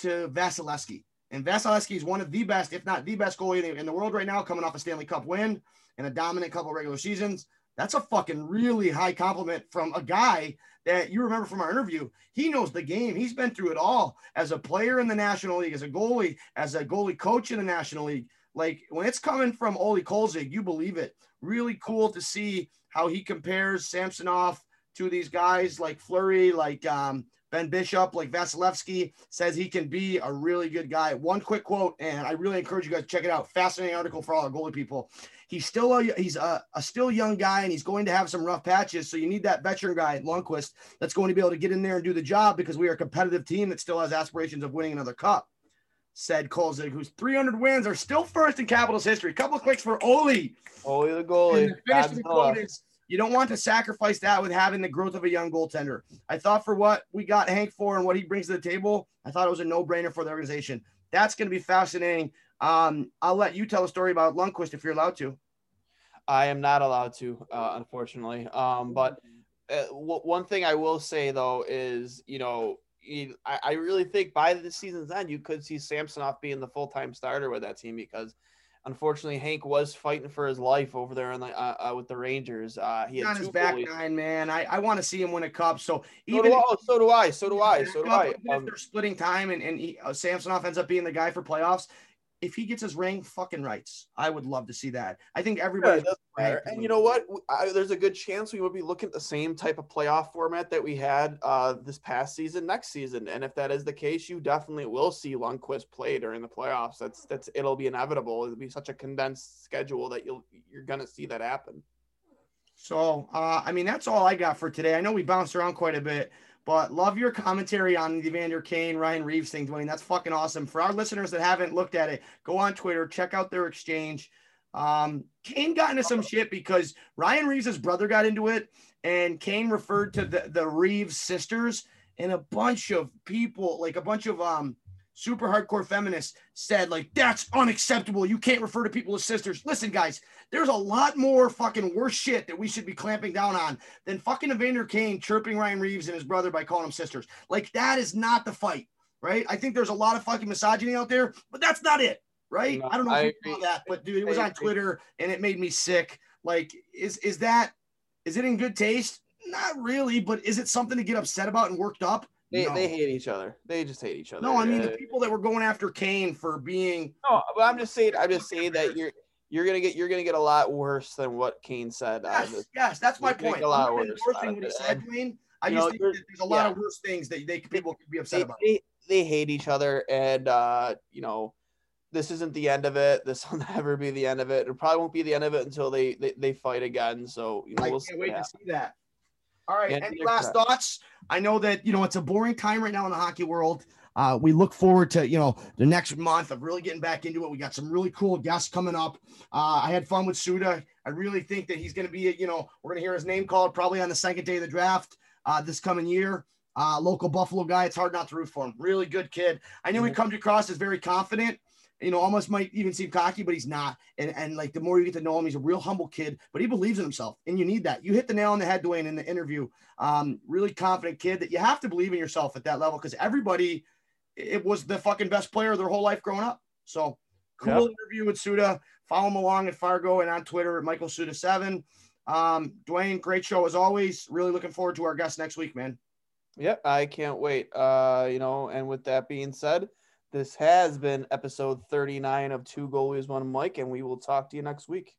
to Vasilevskiy. And Vasilevskiy is one of the best, if not the best goalie in the world right now, coming off a Stanley Cup win and a dominant couple regular seasons. That's a fucking really high compliment from a guy that you remember from our interview. He knows the game. He's been through it all as a player in the National League, as a goalie, as a goalie coach in the National League. Like when it's coming from Oli Kolzig, you believe it. Really cool to see how he compares Samsonov to these guys like Fleury, like um, Ben Bishop, like Vasilevskiy, says he can be a really good guy. One quick quote, and I really encourage you guys to check it out. Fascinating article for all our goalie people. He's still a he's a, a still young guy, and he's going to have some rough patches. So you need that veteran guy, Lundqvist, that's going to be able to get in there and do the job because we are a competitive team that still has aspirations of winning another cup. Said Kolzig, whose 300 wins are still first in Capitals history. A Couple clicks for Oli. Oli the goalie. the finish of the Godzilla. quote is, you don't want to sacrifice that with having the growth of a young goaltender. I thought for what we got Hank for and what he brings to the table, I thought it was a no-brainer for the organization. That's going to be fascinating. Um, I'll let you tell a story about Lundqvist if you're allowed to. I am not allowed to, uh, unfortunately. Um, but uh, w- one thing I will say though is, you know, I, I really think by the season's end, you could see Samsonov being the full time starter with that team because, unfortunately, Hank was fighting for his life over there in the, uh, uh, with the Rangers. Uh, he on his back goalies. nine, man. I, I want to see him win a cup. So So even do, if, I, so do I. So do I. So do I. if Um, they're splitting time and, and he, uh, Samsonov ends up being the guy for playoffs, if he gets his ring, fucking rights. I would love to see that. I think everybody. doesn't. And you know what? I, there's a good chance we would be looking at the same type of playoff format that we had uh, this past season, next season. And if that is the case, you definitely will see Lundqvist play during the playoffs. That's that's it'll be inevitable. It'll be such a condensed schedule that you'll you're gonna see that happen. So, uh, I mean, that's all I got for today. I know we bounced around quite a bit, but love your commentary on the Evander Kane, Ryan Reaves thing, Dwayne. That's fucking awesome. For our listeners that haven't looked at it, go on Twitter, check out their exchange. Um, Kane got into some shit because Ryan Reaves' brother got into it, and Kane referred to the, the Reaves sisters, and a bunch of people, like a bunch of um super hardcore feminists, said, like, that's unacceptable. You can't refer to people as sisters. Listen, guys, there's a lot more fucking worse shit that we should be clamping down on than fucking Evander Kane chirping Ryan Reaves and his brother by calling them sisters. Like that is not the fight, right? I think there's a lot of fucking misogyny out there, but that's not it, right? No, I don't know I if you saw agree. that, but dude, it was on. Twitter and it made me sick. Like, is is that is it in good taste? Not really, but is it something to get upset about and worked up? They, no. they hate each other. They just hate each other. no, I mean the Uh, people that were going after Kane for being no, but I'm just saying. I'm just saying that you're you're gonna get you're gonna get a lot worse than what Kane said. Yes, this. yes, that's my point. a lot worse out what he said, Dwayne. I You just know, think that there's a lot yeah. of worse things that they people could be upset they, about. they, they hate each other and uh you know this isn't the end of it this will never be the end of it it probably won't be the end of it until they they, they fight again so you know I we'll can't wait to see that. All right. Any last thoughts? I know that you know it's a boring time right now in the hockey world. Uh, we look forward to you know the next month of really getting back into it. We got some really cool guests coming up. Uh, I had fun with Suda. I really think that he's going to be you know we're going to hear his name called probably on the second day of the draft uh, this coming year. Uh, local Buffalo guy. It's hard not to root for him. Really good kid. I knew he comes across as very confident. You know, almost might even seem cocky, but he's not. And and like the more you get to know him, he's a real humble kid, but he believes in himself. And you need that. You hit the nail on the head, Dwayne, in the interview. Um, really confident kid that you have to believe in yourself at that level because everybody, it was the fucking best player their whole life growing up. So cool interview with Suda. Follow him along at Fargo and on Twitter at Michael Suda seven. Um, Dwayne, great show as always. Really looking forward to our guest next week, man. yep i can't wait uh you know and with that being said this has been episode 39 of two goalies one Mic, and we will talk to you next week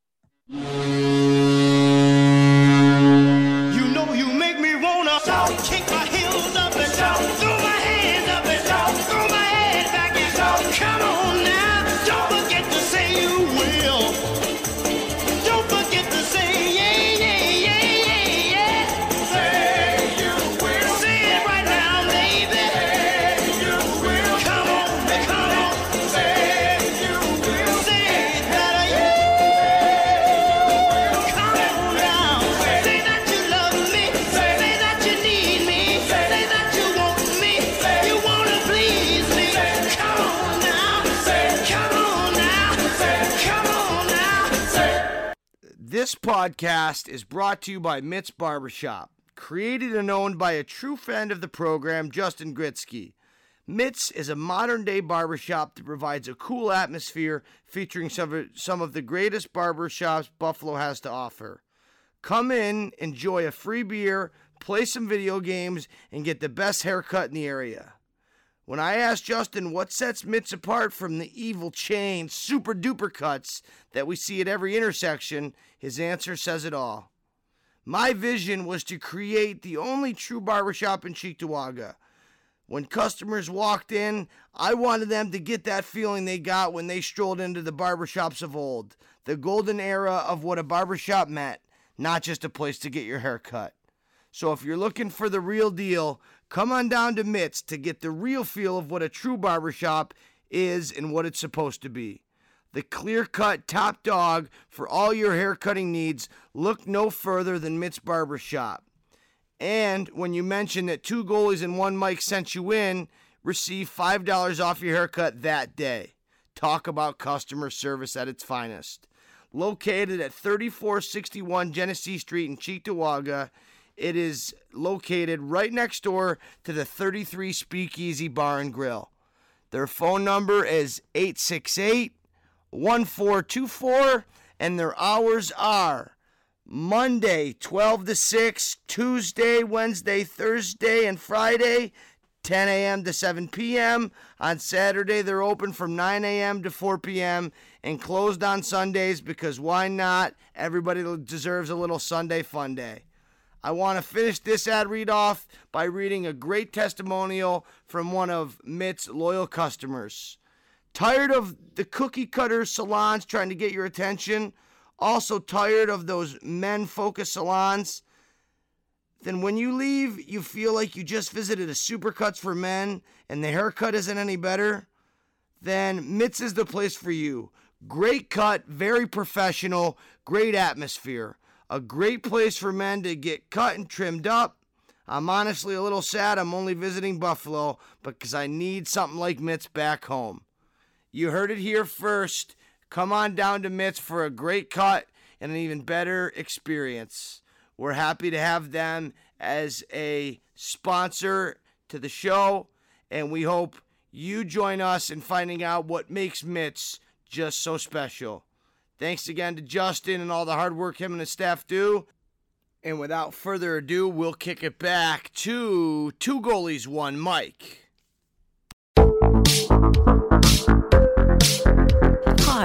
podcast is brought to you by Mitt's Barbershop, created and owned by a true friend of the program, Justin Gritsky. Mitt's is a modern day barbershop that provides a cool atmosphere featuring some of, some of the greatest barbershops Buffalo has to offer. Come in, enjoy a free beer, play some video games, and get the best haircut in the area. When I asked Justin what sets Mitt's apart from the evil chain, super duper cuts that we see at every intersection, his answer says it all. My vision was to create the only true barbershop in Cheektowaga. When customers walked in, I wanted them to get that feeling they got when they strolled into the barbershops of old. The golden era of what a barbershop meant, not just a place to get your hair cut. So if you're looking for the real deal, come on down to Mitt's to get the real feel of what a true barbershop is and what it's supposed to be. The clear cut top dog for all your hair cutting needs. Look no further than Mitt's Barbershop. And when you mention that two goalies and one mic sent you in, receive $5 off your haircut that day. Talk about customer service at its finest. Located at 3461 Genesee Street in Cheektowaga, it is located right next door to the 33 Speakeasy Bar and Grill. Their phone number is 868 1424, and their hours are Monday 12 to 6, Tuesday, Wednesday, Thursday, and Friday 10 a.m. to 7 p.m. On Saturday, they're open from 9 a.m. to 4 p.m. and closed on Sundays because why not? Everybody deserves a little Sunday fun day. I want to finish this ad read off by reading a great testimonial from one of Mitt's loyal customers. Tired of the cookie cutter salons trying to get your attention? Also tired of those men focused salons? Then when you leave, you feel like you just visited a Supercuts for men and the haircut isn't any better? Then Mitt's is the place for you. Great cut, very professional, great atmosphere. A great place for men to get cut and trimmed up. I'm honestly a little sad I'm only visiting Buffalo because I need something like Mitt's back home. You heard it here first. Come on down to Mitt's for a great cut and an even better experience. We're happy to have them as a sponsor to the show, and we hope you join us in finding out what makes Mitt's just so special. Thanks again to Justin and all the hard work him and his staff do. And without further ado, we'll kick it back to two goalies, one Mic.